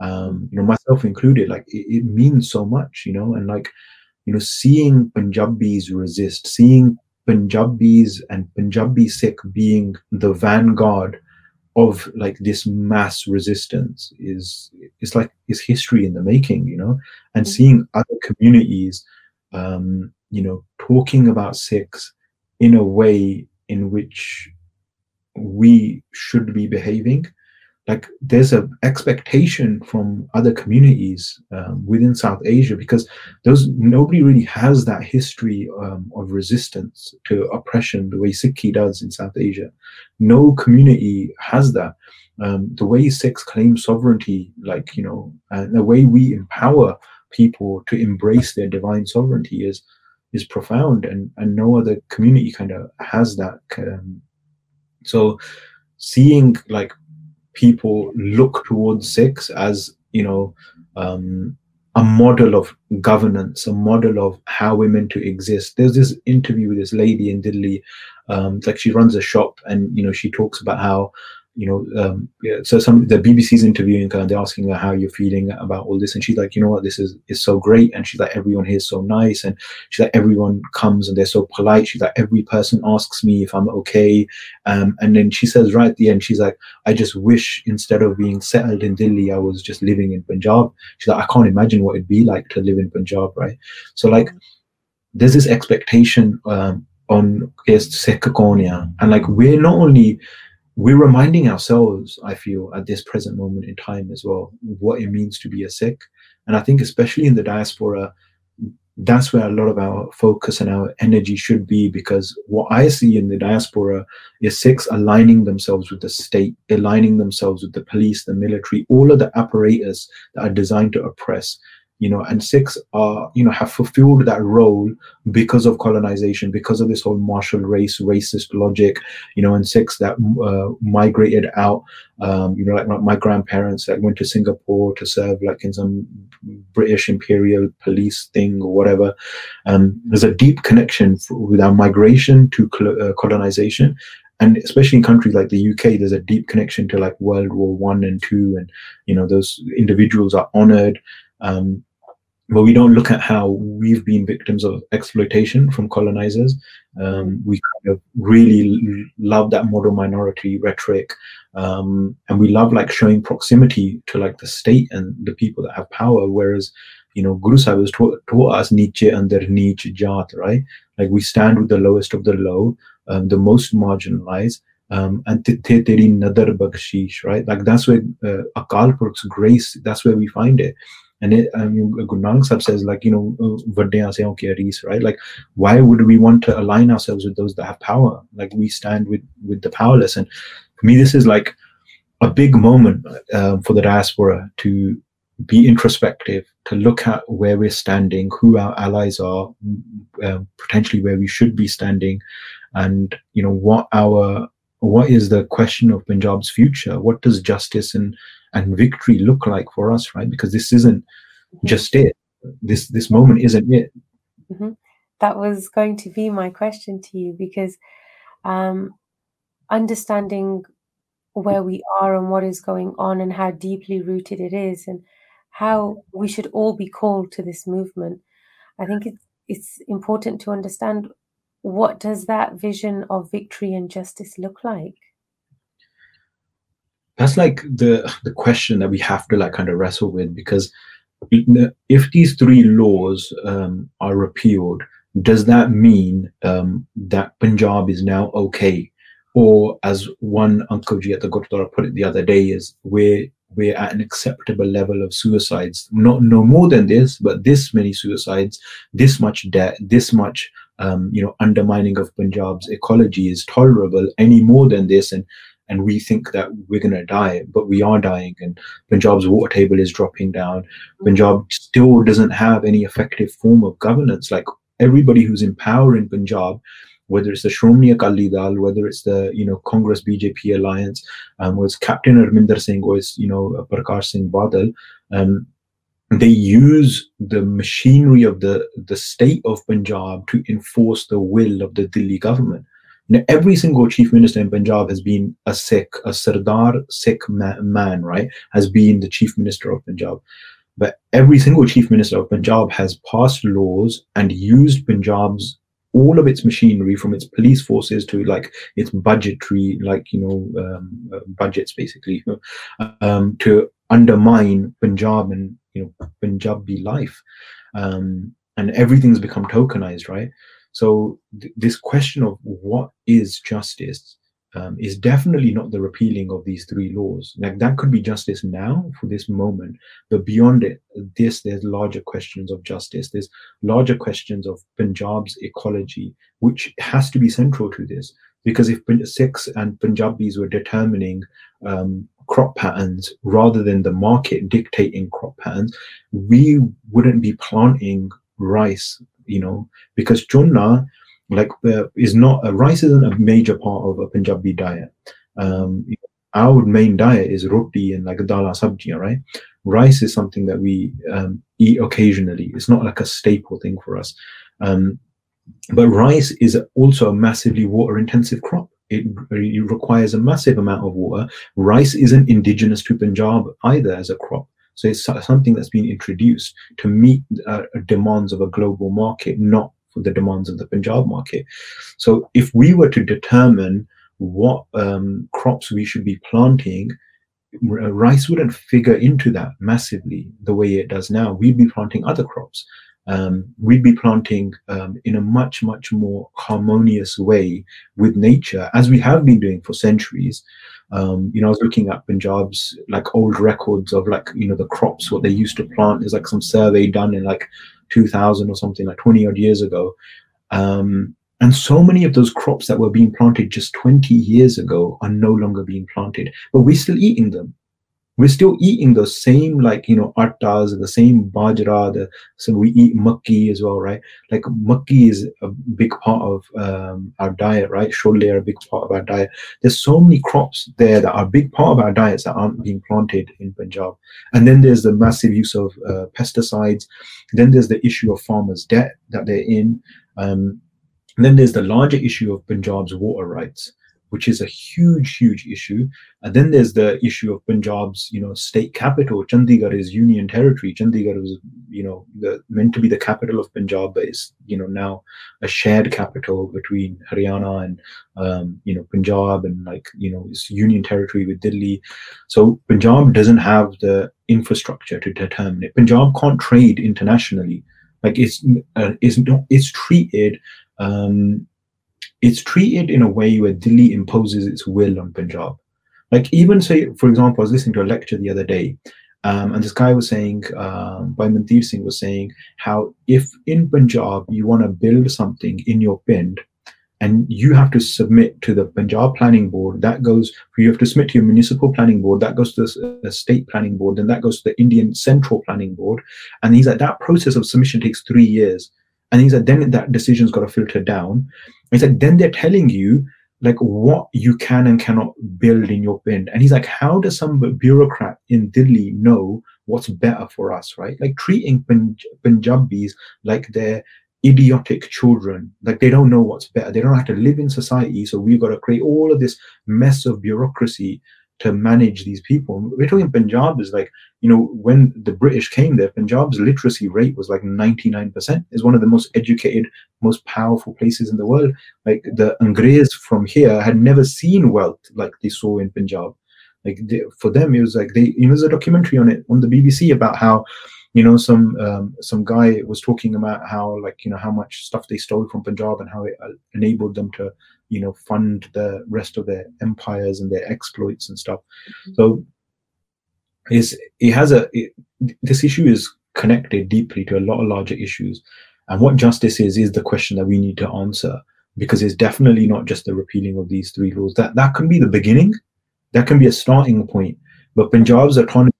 Um, you know, myself included, like it, it means so much, you know, and like you know, seeing Punjabis resist, seeing Punjabis and Punjabi Sikh being the vanguard of like this mass resistance is it's like is history in the making you know and mm-hmm. seeing other communities um you know talking about Sikhs in a way in which we should be behaving like there's an expectation from other communities um, within South Asia because those nobody really has that history um, of resistance to oppression the way Sikhi does in South Asia. No community has that. Um, the way Sikhs claim sovereignty, like you know, and the way we empower people to embrace their divine sovereignty is is profound, and and no other community kind of has that. Um, so seeing like people look towards Sikhs as you know um, a model of governance, a model of how we're meant to exist. There's this interview with this lady in Delhi. Um, like she runs a shop, and you know she talks about how you know, um, yeah, so some the BBC's interviewing her and they're asking her how you're feeling about all this, and she's like, you know what, this is is so great, and she's like, everyone here is so nice, and she's like, everyone comes and they're so polite. She's like, every person asks me if I'm okay, um, and then she says right at the end, she's like, I just wish instead of being settled in Delhi, I was just living in Punjab. She's like, I can't imagine what it'd be like to live in Punjab, right? So like, there's this expectation um, on Sikh and like we're not only we're reminding ourselves, I feel, at this present moment in time as well, what it means to be a Sikh. And I think, especially in the diaspora, that's where a lot of our focus and our energy should be because what I see in the diaspora is Sikhs aligning themselves with the state, aligning themselves with the police, the military, all of the apparatus that are designed to oppress you know and Sikhs are you know have fulfilled that role because of colonization because of this whole martial race racist logic you know and Sikhs that uh, migrated out um, you know like my, my, grandparents that went to singapore to serve like in some british imperial police thing or whatever um, there's a deep connection with our migration to uh, colonization and especially in countries like the UK, there's a deep connection to like World War One and Two, and you know those individuals are honored. Um, but we don't look at how we've been victims of exploitation from colonizers. Um, we kind of really love that model minority rhetoric, um, and we love like showing proximity to like the state and the people that have power. Whereas, you know, Guru Sahib has taught, taught us niche under niche jat, right? Like we stand with the lowest of the low, um, the most marginalized. Um, and teri nadar bakshish, right? Like that's where uh, Akal Purkh's grace, that's where we find it. And it, I mean, Guru Nanak says, like, you know, uh, right? Like, why would we want to align ourselves with those that have power? Like, we stand with with the powerless. And for me, this is like a big moment uh, for the diaspora to be introspective, to look at where we're standing, who our allies are, uh, potentially where we should be standing, and you know what our what is the question of Punjab's future? What does justice and and victory look like for us right because this isn't mm-hmm. just it this this moment isn't it mm-hmm. that was going to be my question to you because um, understanding where we are and what is going on and how deeply rooted it is and how we should all be called to this movement. I think it's it's important to understand what does that vision of victory and justice look like? That's like the the question that we have to like kind of wrestle with because if these three laws um, are repealed does that mean um, that punjab is now okay? Or as one uncle at the Gurdwara put it the other day is we're we're at an acceptable level of suicides. Not no more than this but this many suicides this much debt this much um, you know undermining of punjab's ecology is tolerable any more than this and and we think that we're going to die but we are dying and punjab's water table is dropping down. Punjab still doesn't have any effective form of governance. Like everybody who's in power in punjab whether it's the Shiromani Akali Dal, whether it's the you know Congress BJP alliance, um, was Captain Amarinder Singh or is you know Prakash Singh Badal, um, they use the machinery of the the state of Punjab to enforce the will of the Delhi government. Now, every single chief minister in Punjab has been a Sikh, a Sardar Sikh man, man, right? Has been the chief minister of Punjab. But every single chief minister of Punjab has passed laws and used Punjab's all of its machinery from its police forces to like its budgetary like you know um, uh, budgets basically um, to undermine punjab and you know punjabi life um, and everything's become tokenized right so th- this question of what is justice um, is definitely not the repealing of these three laws. Like that could be justice now for this moment, but beyond it, this there's larger questions of justice. There's larger questions of Punjab's ecology, which has to be central to this. Because if Sikhs and Punjabis were determining um, crop patterns rather than the market dictating crop patterns, we wouldn't be planting rice. You know, because Chonna like uh, is not uh, rice isn't a major part of a Punjabi diet. Um, our main diet is roti and like dala sabji, right? Rice is something that we um, eat occasionally. It's not like a staple thing for us. Um, but rice is also a massively water intensive crop. It, requires a massive amount of water. Rice isn't indigenous to Punjab either as a crop. So it's something that's been introduced to meet uh, demands of a global market, not for the demands of the Punjab market. So if we were to determine what um, crops we should be planting, rice wouldn't figure into that massively the way it does now. We'd be planting other crops. Um, we'd be planting um, in a much, much more harmonious way with nature, as we have been doing for centuries. Um, you know, I was looking at Punjab's like old records of like, you know, the crops, what they used to plant. There's like some survey done in like 2000 or something like 20 odd years ago. Um, and so many of those crops that were being planted just 20 years ago are no longer being planted, but we're still eating them we're still eating the same like you know attas the same bajra the so we eat makki as well right? Like makki is a big part of um, our diet right? Shole are a big part of our diet. There's so many crops there that are a big part of our diets that aren't being planted in punjab. And then there's the massive use of uh, pesticides. Then there's the issue of farmers debt that they're in. Um, then there's the larger issue of punjab's water rights which is a huge, huge issue. And then there's the issue of Punjab's, you know, state capital. Chandigarh is union territory. Chandigarh was, you know, the, meant to be the capital of Punjab, but is, you know, now a shared capital between Haryana and, um, you know, Punjab and like, you know, it's union territory with Delhi. So Punjab doesn't have the infrastructure to determine it. Punjab can't trade internationally. Like it's, uh, it's not, it's treated, um, it's treated in a way where Delhi imposes its will on Punjab. Like even say, for example, I was listening to a lecture the other day, um, and this guy was saying, um, Bhai Singh was saying how if in Punjab you want to build something in your pind, and you have to submit to the Punjab Planning Board. That goes, you have to submit to your municipal planning board. That goes to the state planning board. Then that goes to the Indian Central Planning Board. And he's like, that process of submission takes three years. And he's like, then that decision's got to filter down. He's like, then they're telling you like what you can and cannot build in your pind. And he's like, how does some bureaucrat in Delhi know what's better for us, right? Like treating Punjabis like they're idiotic children. Like they don't know what's better. They don't have to live in society. So we've got to create all of this mess of bureaucracy to manage these people. We're talking Punjab is like, you know, when the British came there, Punjab's literacy rate was like 99%. It's one of the most educated, most powerful places in the world. Like the Angrez from here had never seen wealth like they saw in Punjab. Like they, for them, it was like they, you know, there's a documentary on it on the BBC about how, you know, some um, some guy was talking about how like you know how much stuff they stole from Punjab and how it uh, enabled them to you know fund the rest of their empires and their exploits and stuff. Mm-hmm. so is it has a it, this issue is connected deeply to a lot of larger issues. And what justice is is the question that we need to answer because it's definitely not just the repealing of these three laws. That that can be the beginning. That can be a starting point. But punjab's autonomy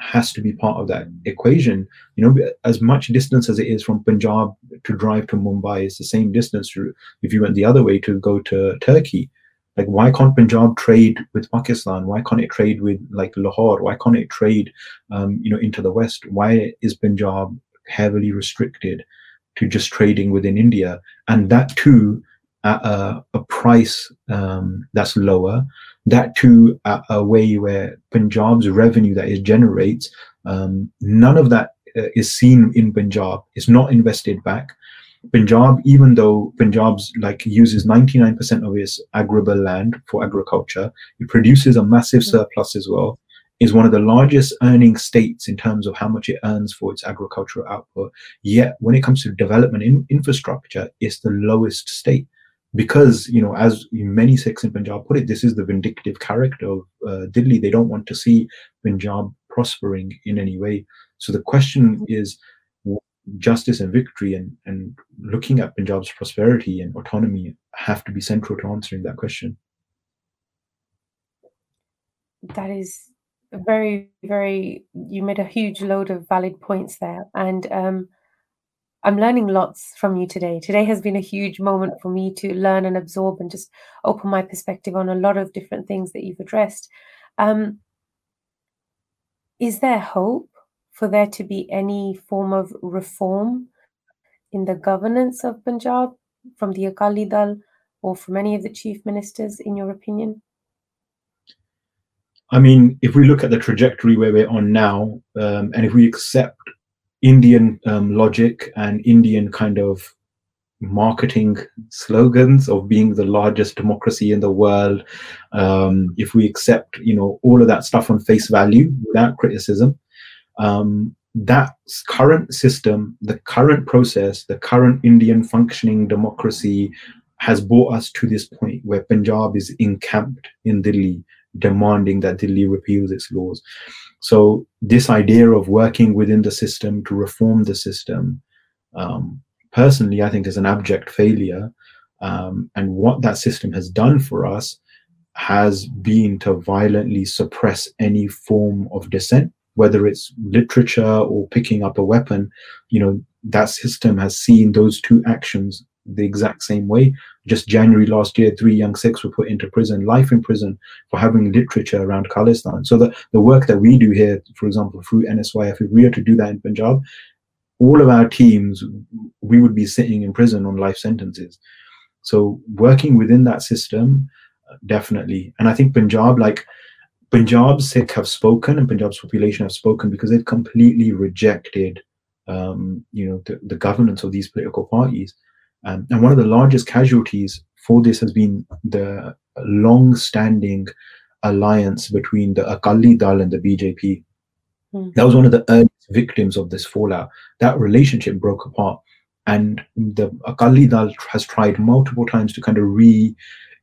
has to be part of that equation. You know, as much distance as it is from Punjab to drive to Mumbai, it's the same distance if you went the other way to go to Turkey. Like, why can't Punjab trade with Pakistan? Why can't it trade with like Lahore? Why can't it trade, um, you know, into the West? Why is Punjab heavily restricted to just trading within India? And that too, at a, a price um, that's lower that too a, a way where Punjab's revenue that it generates, um, none of that uh, is seen in Punjab. It's not invested back. Punjab, even though Punjab's like uses 99% of its arable land for agriculture, it produces a massive mm-hmm. surplus as well. Is one of the largest earning states in terms of how much it earns for its agricultural output. Yet, when it comes to development in infrastructure, it's the lowest state because you know as many Sikhs in Punjab put it, this is the vindictive character of uh, Delhi. They don't want to see Punjab prospering in any way. So the question is justice and victory and, and looking at Punjab's prosperity and autonomy have to be central to answering that question. That is very, very, you made a huge load of valid points there. And um, I'm learning lots from you today. Today has been a huge moment for me to learn and absorb and just open my perspective on a lot of different things that you've addressed. Um, is there hope for there to be any form of reform in the governance of Punjab from the Akali Dal or from any of the chief ministers, in your opinion? I mean, if we look at the trajectory where we're on now, um, and if we accept Indian um, logic and Indian kind of marketing slogans of being the largest democracy in the world. Um, if we accept you know all of that stuff on face value without criticism um, that current system the current process the current indian functioning democracy has brought us to this point where punjab is encamped in delhi demanding that delhi repeals its laws so this idea of working within the system to reform the system, um, personally, I think is an abject failure. Um, and what that system has done for us has been to violently suppress any form of dissent, whether it's literature or picking up a weapon. You know, that system has seen those two actions the exact same way. Just January last year, three young Sikhs were put into prison, life in prison, for having literature around Khalistan. So the, the work that we do here, for example, through NSYF, if we were to do that in Punjab, all of our teams, we would be sitting in prison on life sentences. So working within that system, definitely. And I think Punjab, like Punjab Sikh have spoken and Punjab's population have spoken because they've completely rejected um, you know, the, the governance of these political parties. Um, and one of the largest casualties for this has been the long-standing alliance between the Akali Dal and the BJP. Mm. That was one of the earliest victims of this fallout. That relationship broke apart, and the Akali Dal has tried multiple times to kind of re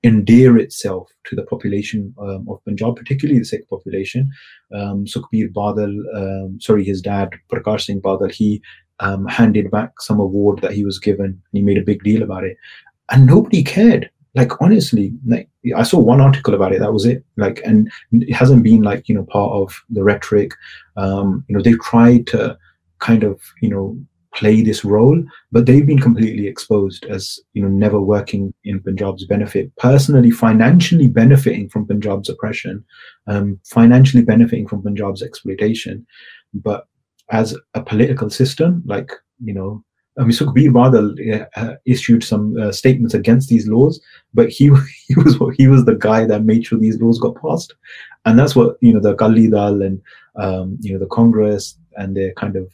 endear itself to the population um, of Punjab, particularly the Sikh population. Um, Sukhbir Badal, um, sorry, his dad, Prakash Singh Badal, he um, handed back some award that he was given. He made a big deal about it. And nobody cared. Like honestly like i saw one article about it. That was it. Like and it hasn't been like you know part of the rhetoric. Um you know they've tried to kind of you know play this role but they've been completely exposed as you know never working in punjab's benefit personally financially benefiting from punjab's oppression um financially benefiting from punjab's exploitation. But as a political system, like, you know, I mean, Sukhbir Badal uh, issued some uh, statements against these laws, but he he was he was the guy that made sure these laws got passed, and that's what you know the Akali Dal and um, you know the Congress and their kind of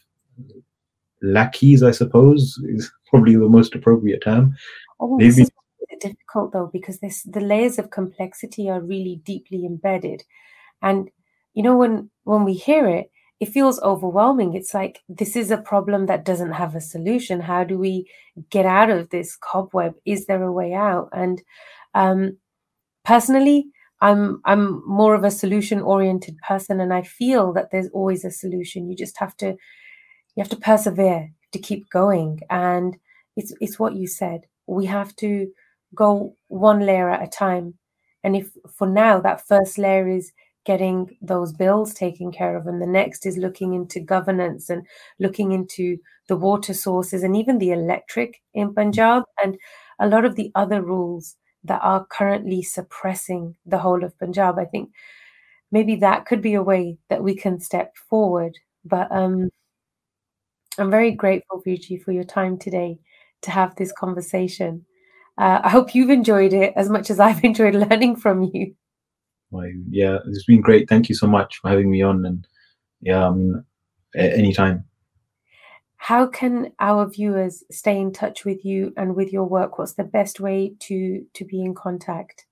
lackeys, I suppose, is probably the most appropriate term. Oh, They've been difficult though because this the layers of complexity are really deeply embedded, and you know when when we hear it, it feels overwhelming. It's like this is a problem that doesn't have a solution. How do we get out of this cobweb? Is there a way out? And um, personally, I'm I'm more of a solution oriented person and I feel that there's always a solution. You just have to you have to persevere to keep going and it's it's what you said. We have to go one layer at a time. And if for now that first layer is getting those bills taken care of and the next is looking into governance and looking into the water sources and even the electric in Punjab and a lot of the other rules that are currently suppressing the whole of Punjab. I think maybe that could be a way that we can step forward. But um, I'm very grateful, Virji, for your time today to have this conversation. Uh, I hope you've enjoyed it as much as I've enjoyed learning from you. Well, yeah, it's been great. Thank you so much for having me on. And yeah, I mean, anytime how can our viewers stay in touch with you and with your work what's the best way to to be in contact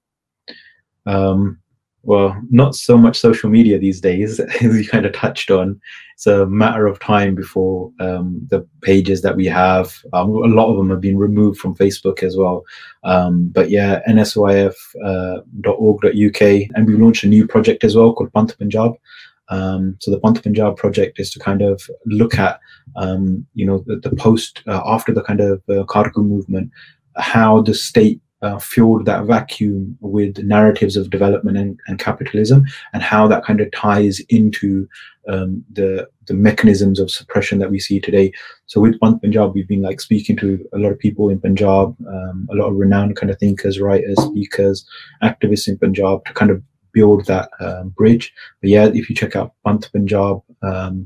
um, well not so much social media these days as you kind of touched on. It's a matter of time before um, the pages that we have um, a lot of them have been removed from facebook as well. Um, but yeah nsyf.org.uk uh, and we launched a new project as well called Panth Punjab. Um, so the Panth Punjab project is to kind of look at, um, you know, the, the post uh, after the kind of uh, Kharku movement, how the state uh, filled that vacuum with narratives of development and, and, capitalism, and how that kind of ties into um, the the mechanisms of suppression that we see today. So with Panth Punjab, we've been like speaking to a lot of people in Punjab, um, a lot of renowned kind of thinkers, writers, speakers, activists in Punjab to kind of build that um, bridge. But yeah, if you check out panthpunjab.org, um,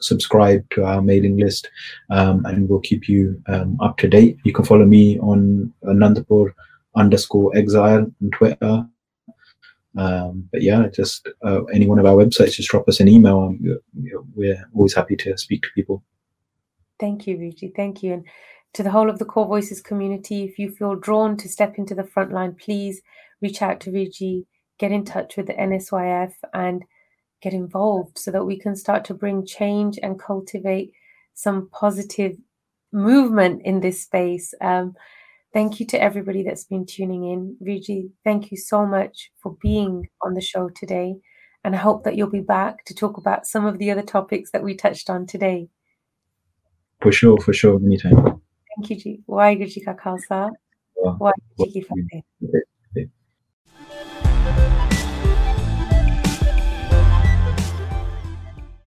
subscribe to our mailing list, um, and we'll keep you um, up to date. You can follow me on Anandapur underscore exile on Twitter. Um, but yeah, just uh, any one of our websites, just drop us an email. We're always happy to speak to people. Thank you, Virji. Thank you. And to the whole of the Kaur Voices community, if you feel drawn to step into the front line, please reach out to Virji get in touch with the NSYF and get involved so that we can start to bring change and cultivate some positive movement in this space. Um, thank you to everybody that's been tuning in. Virji, thank you so much for being on the show today. And I hope that you'll be back to talk about some of the other topics that we touched on today. For sure, for sure, anytime. Thank you, Ji. Waheguru Ji Ka Khalsa. Waheguru Ji Ki Fateh.